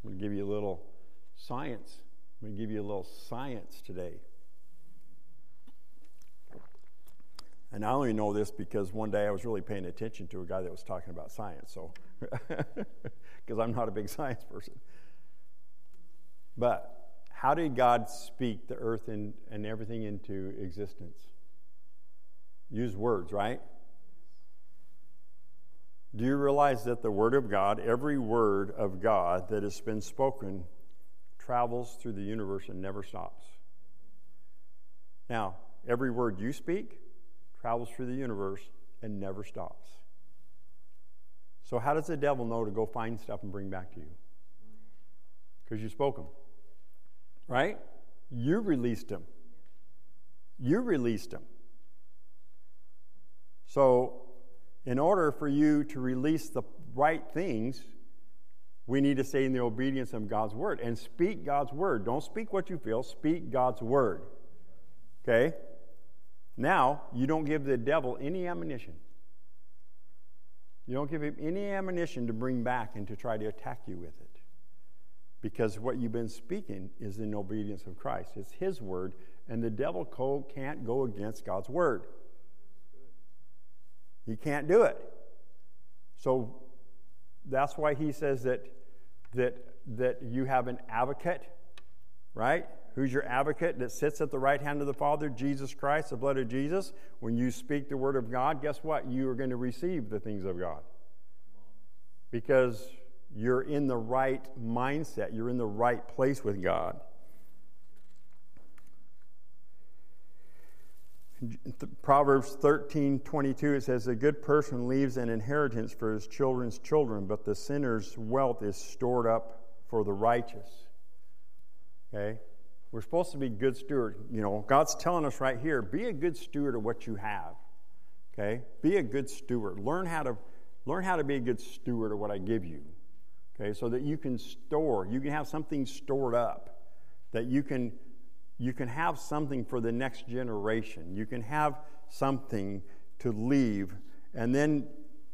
I'm going to give you a little science. I'm going to give you a little science today. And I only know this because one day I was really paying attention to a guy that was talking about science, so because I'm not a big science person. But how did God speak the earth and, and everything into existence? Use words, right? Do you realize that the Word of God, every word of God that has been spoken, travels through the universe and never stops? Now, every word you speak travels through the universe and never stops. So, how does the devil know to go find stuff and bring back to you? Because you spoke them. Right? You released them. You released them. So, in order for you to release the right things, we need to stay in the obedience of God's word and speak God's word. Don't speak what you feel, speak God's word. Okay? Now, you don't give the devil any ammunition. You don't give him any ammunition to bring back and to try to attack you with it. Because what you've been speaking is in obedience of Christ. It's his word, and the devil can't go against God's word. He can't do it. So that's why he says that, that, that you have an advocate, right? Who's your advocate that sits at the right hand of the Father? Jesus Christ, the blood of Jesus. When you speak the word of God, guess what? You are going to receive the things of God. Because you're in the right mindset, you're in the right place with God. Proverbs 13 22, it says, A good person leaves an inheritance for his children's children, but the sinner's wealth is stored up for the righteous. Okay? We're supposed to be good stewards. You know, God's telling us right here be a good steward of what you have. Okay? Be a good steward. Learn how to, learn how to be a good steward of what I give you. Okay? So that you can store, you can have something stored up, that you can you can have something for the next generation. You can have something to leave. And then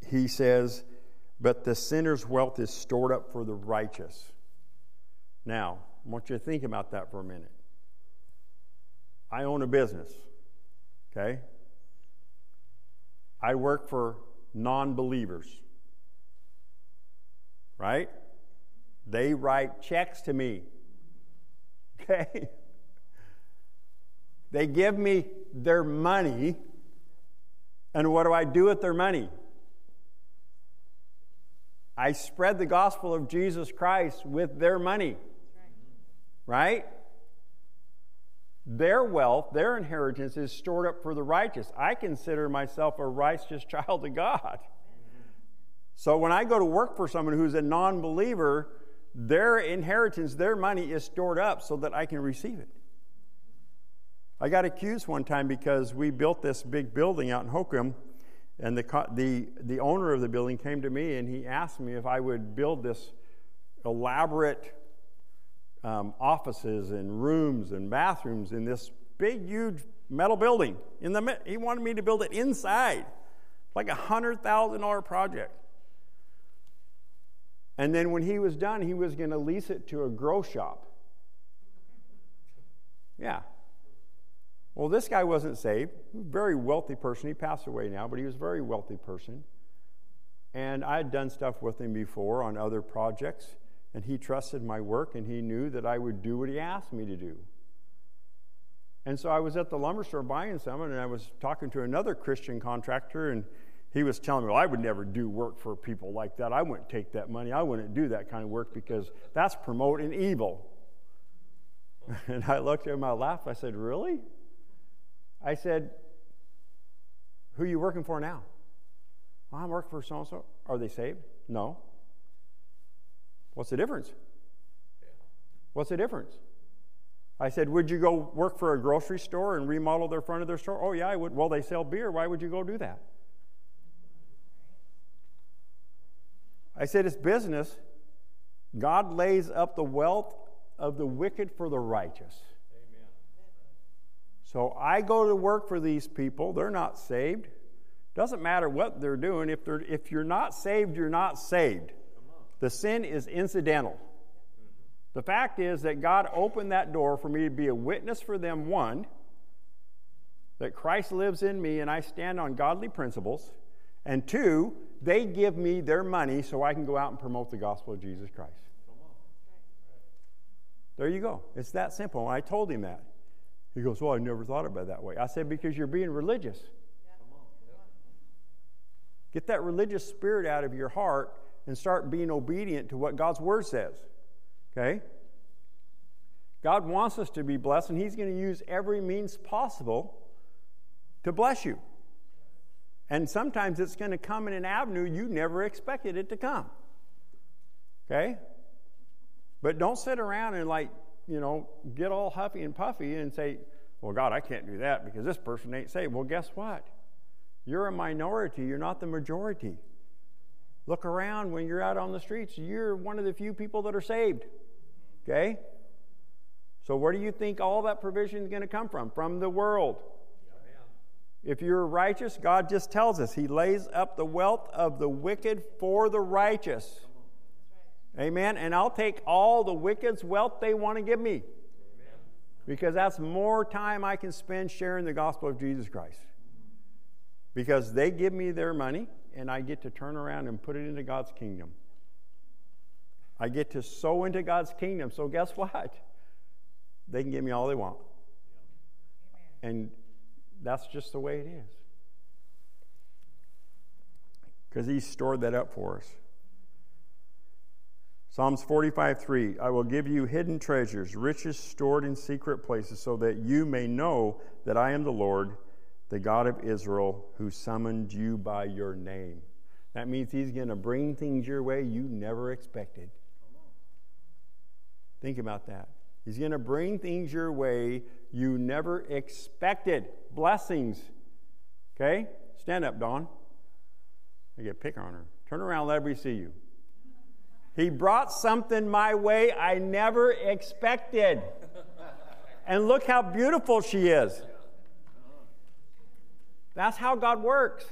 he says, But the sinner's wealth is stored up for the righteous. Now, I want you to think about that for a minute. I own a business, okay? I work for non believers, right? They write checks to me, okay? They give me their money, And what do I do with their money? I spread the gospel of Jesus Christ with their money. Right? Their wealth, their inheritance is stored up for the righteous. I consider myself a righteous child of God. So when I go to work for someone who's a non believer, their inheritance, their money is stored up so that I can receive it. I got accused one time because we built this big building out in Holcomb, and the, the, the owner of the building came to me and he asked me if I would build this elaborate um, offices and rooms and bathrooms in this big, huge metal building. In the, he wanted me to build it inside, like a $100,000 project. And then when he was done, he was going to lease it to a grow shop. Yeah. Well, this guy wasn't saved. Very wealthy person. He passed away now, but he was a very wealthy person. And I had done stuff with him before on other projects, and he trusted my work, and he knew that I would do what he asked me to do. And so I was at the lumber store buying some, and I was talking to another Christian contractor, and he was telling me, well, I would never do work for people like that. I wouldn't take that money. I wouldn't do that kind of work because that's promoting evil. And I looked at him, I laughed. I said, Really? I said, Who are you working for now? Well, I'm working for so and so. Are they saved? No. What's the difference? What's the difference? I said, Would you go work for a grocery store and remodel their front of their store? Oh, yeah, I would. Well, they sell beer. Why would you go do that? I said, it's business. God lays up the wealth of the wicked for the righteous. So I go to work for these people. They're not saved. Doesn't matter what they're doing. If, they're, if you're not saved, you're not saved. The sin is incidental. The fact is that God opened that door for me to be a witness for them, one, that Christ lives in me and I stand on godly principles, and two, they give me their money so I can go out and promote the gospel of Jesus Christ. There you go. It's that simple. I told him that. He goes, Well, I never thought about it that way. I said, Because you're being religious. Get that religious spirit out of your heart and start being obedient to what God's word says. Okay? God wants us to be blessed, and He's going to use every means possible to bless you. And sometimes it's going to come in an avenue you never expected it to come. Okay? But don't sit around and, like, you know, get all huffy and puffy and say, well, God, I can't do that because this person ain't saved. Well, guess what? You're a minority, you're not the majority. Look around when you're out on the streets, you're one of the few people that are saved. Okay? So, where do you think all that provision is going to come from? From the world. If you're righteous, God just tells us He lays up the wealth of the wicked for the righteous. Amen. And I'll take all the wicked's wealth they want to give me. Because that's more time I can spend sharing the gospel of Jesus Christ. Because they give me their money, and I get to turn around and put it into God's kingdom. I get to sow into God's kingdom. So, guess what? They can give me all they want. And that's just the way it is. Because He stored that up for us. Psalms 45 3 I will give you hidden treasures, riches stored in secret places, so that you may know that I am the Lord, the God of Israel, who summoned you by your name. That means He's going to bring things your way you never expected. Think about that. He's going to bring things your way you never expected. Blessings. Okay? Stand up, Dawn. I get pick on her. Turn around, let everybody see you. He brought something my way I never expected. And look how beautiful she is. That's how God works.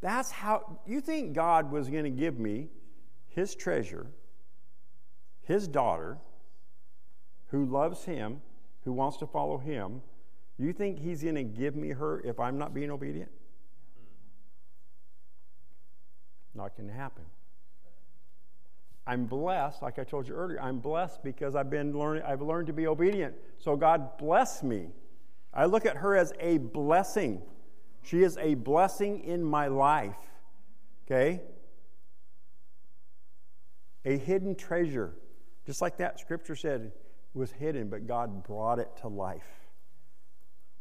That's how you think God was going to give me his treasure his daughter, who loves him, who wants to follow him, you think he's going to give me her if I'm not being obedient? Not going to happen. I'm blessed, like I told you earlier. I'm blessed because I've been learning. I've learned to be obedient. So God bless me I look at her as a blessing. She is a blessing in my life. Okay? A hidden treasure. Just like that scripture said, was hidden, but God brought it to life.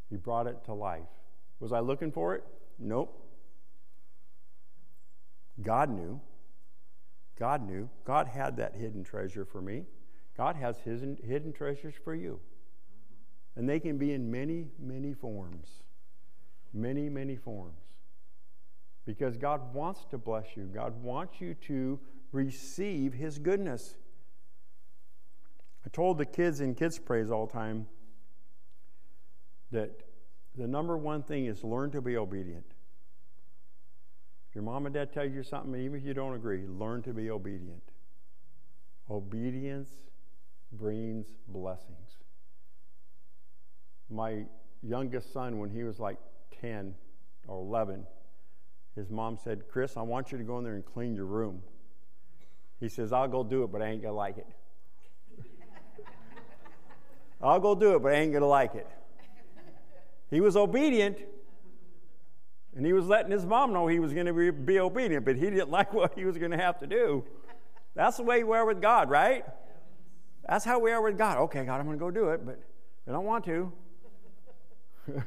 He brought it to life. Was I looking for it? Nope. God knew. God knew. God had that hidden treasure for me. God has his hidden treasures for you. And they can be in many, many forms. Many, many forms. Because God wants to bless you, God wants you to receive his goodness. I told the kids in kids' praise all the time that the number one thing is learn to be obedient. Your mom and dad tell you something, even if you don't agree, learn to be obedient. Obedience brings blessings. My youngest son, when he was like 10 or 11, his mom said, Chris, I want you to go in there and clean your room. He says, I'll go do it, but I ain't going to like it. I'll go do it, but I ain't going to like it. He was obedient, and he was letting his mom know he was going to be, be obedient, but he didn't like what he was going to have to do. That's the way we are with God, right? That's how we are with God. Okay, God, I'm going to go do it, but I don't want to. you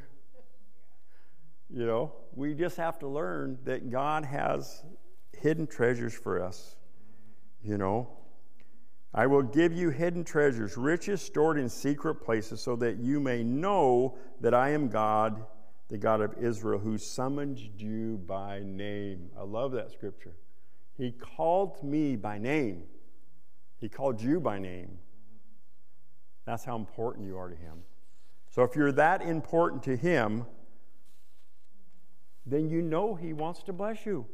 know, we just have to learn that God has hidden treasures for us. You know, I will give you hidden treasures, riches stored in secret places, so that you may know that I am God the God of Israel, who summoned you by name. I love that scripture. He called me by name, He called you by name. That's how important you are to Him. So if you're that important to Him, then you know He wants to bless you.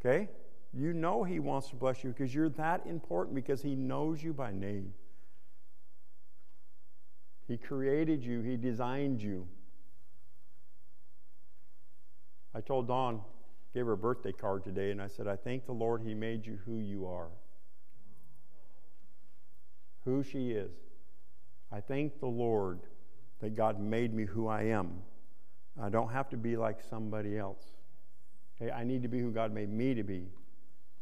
Okay? You know He wants to bless you because you're that important because He knows you by name. He created you, He designed you. I told Dawn, gave her a birthday card today, and I said, I thank the Lord He made you who you are. Who she is. I thank the Lord that God made me who I am. I don't have to be like somebody else. Okay, I need to be who God made me to be.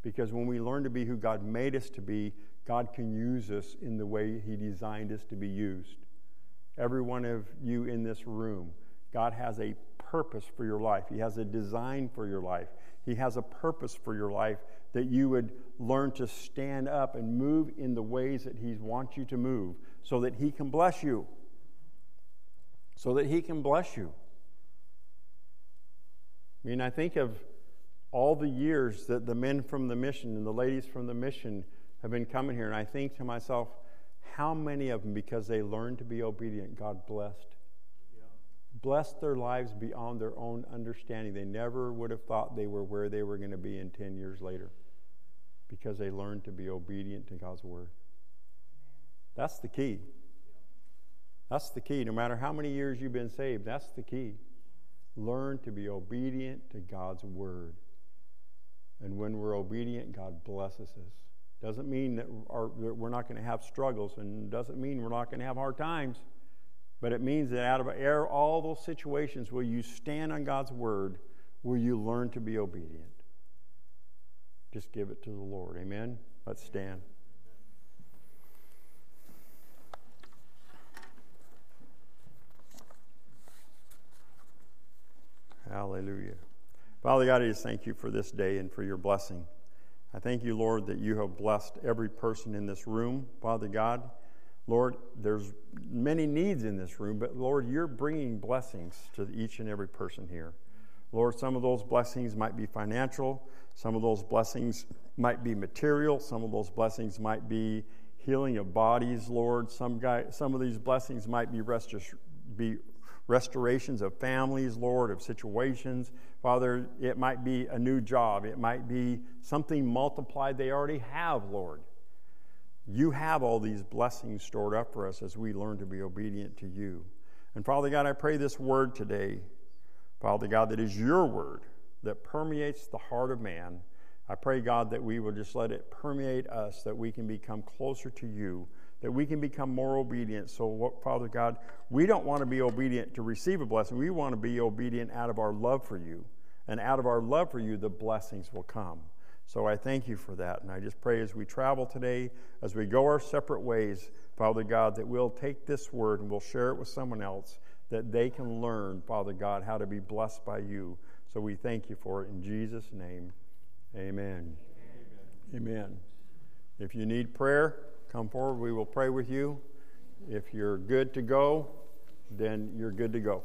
Because when we learn to be who God made us to be, God can use us in the way He designed us to be used. Every one of you in this room, God has a purpose for your life. He has a design for your life. He has a purpose for your life that you would learn to stand up and move in the ways that He wants you to move so that He can bless you. So that He can bless you. I mean, I think of all the years that the men from the mission and the ladies from the mission have been coming here, and I think to myself, how many of them, because they learned to be obedient, God blessed? Blessed their lives beyond their own understanding. They never would have thought they were where they were going to be in 10 years later because they learned to be obedient to God's word. That's the key. That's the key. No matter how many years you've been saved, that's the key. Learn to be obedient to God's word. And when we're obedient, God blesses us. Doesn't mean that, that we're not going to have struggles, and doesn't mean we're not going to have hard times. But it means that out of all those situations where you stand on God's word, will you learn to be obedient? Just give it to the Lord. Amen? Let's stand. Hallelujah. Father God, I just thank you for this day and for your blessing. I thank you, Lord, that you have blessed every person in this room, Father God. Lord, there's many needs in this room, but Lord, you're bringing blessings to each and every person here. Lord, some of those blessings might be financial, some of those blessings might be material, some of those blessings might be healing of bodies, Lord. Some, guy, some of these blessings might be, restor- be restorations of families, Lord, of situations. Father, it might be a new job, it might be something multiplied they already have, Lord. You have all these blessings stored up for us as we learn to be obedient to you. And Father God, I pray this word today, Father God, that is your word that permeates the heart of man. I pray, God, that we will just let it permeate us, that we can become closer to you, that we can become more obedient. So, Father God, we don't want to be obedient to receive a blessing. We want to be obedient out of our love for you. And out of our love for you, the blessings will come. So I thank you for that. And I just pray as we travel today, as we go our separate ways, Father God, that we'll take this word and we'll share it with someone else, that they can learn, Father God, how to be blessed by you. So we thank you for it in Jesus' name. Amen. Amen. Amen. If you need prayer, come forward. We will pray with you. If you're good to go, then you're good to go.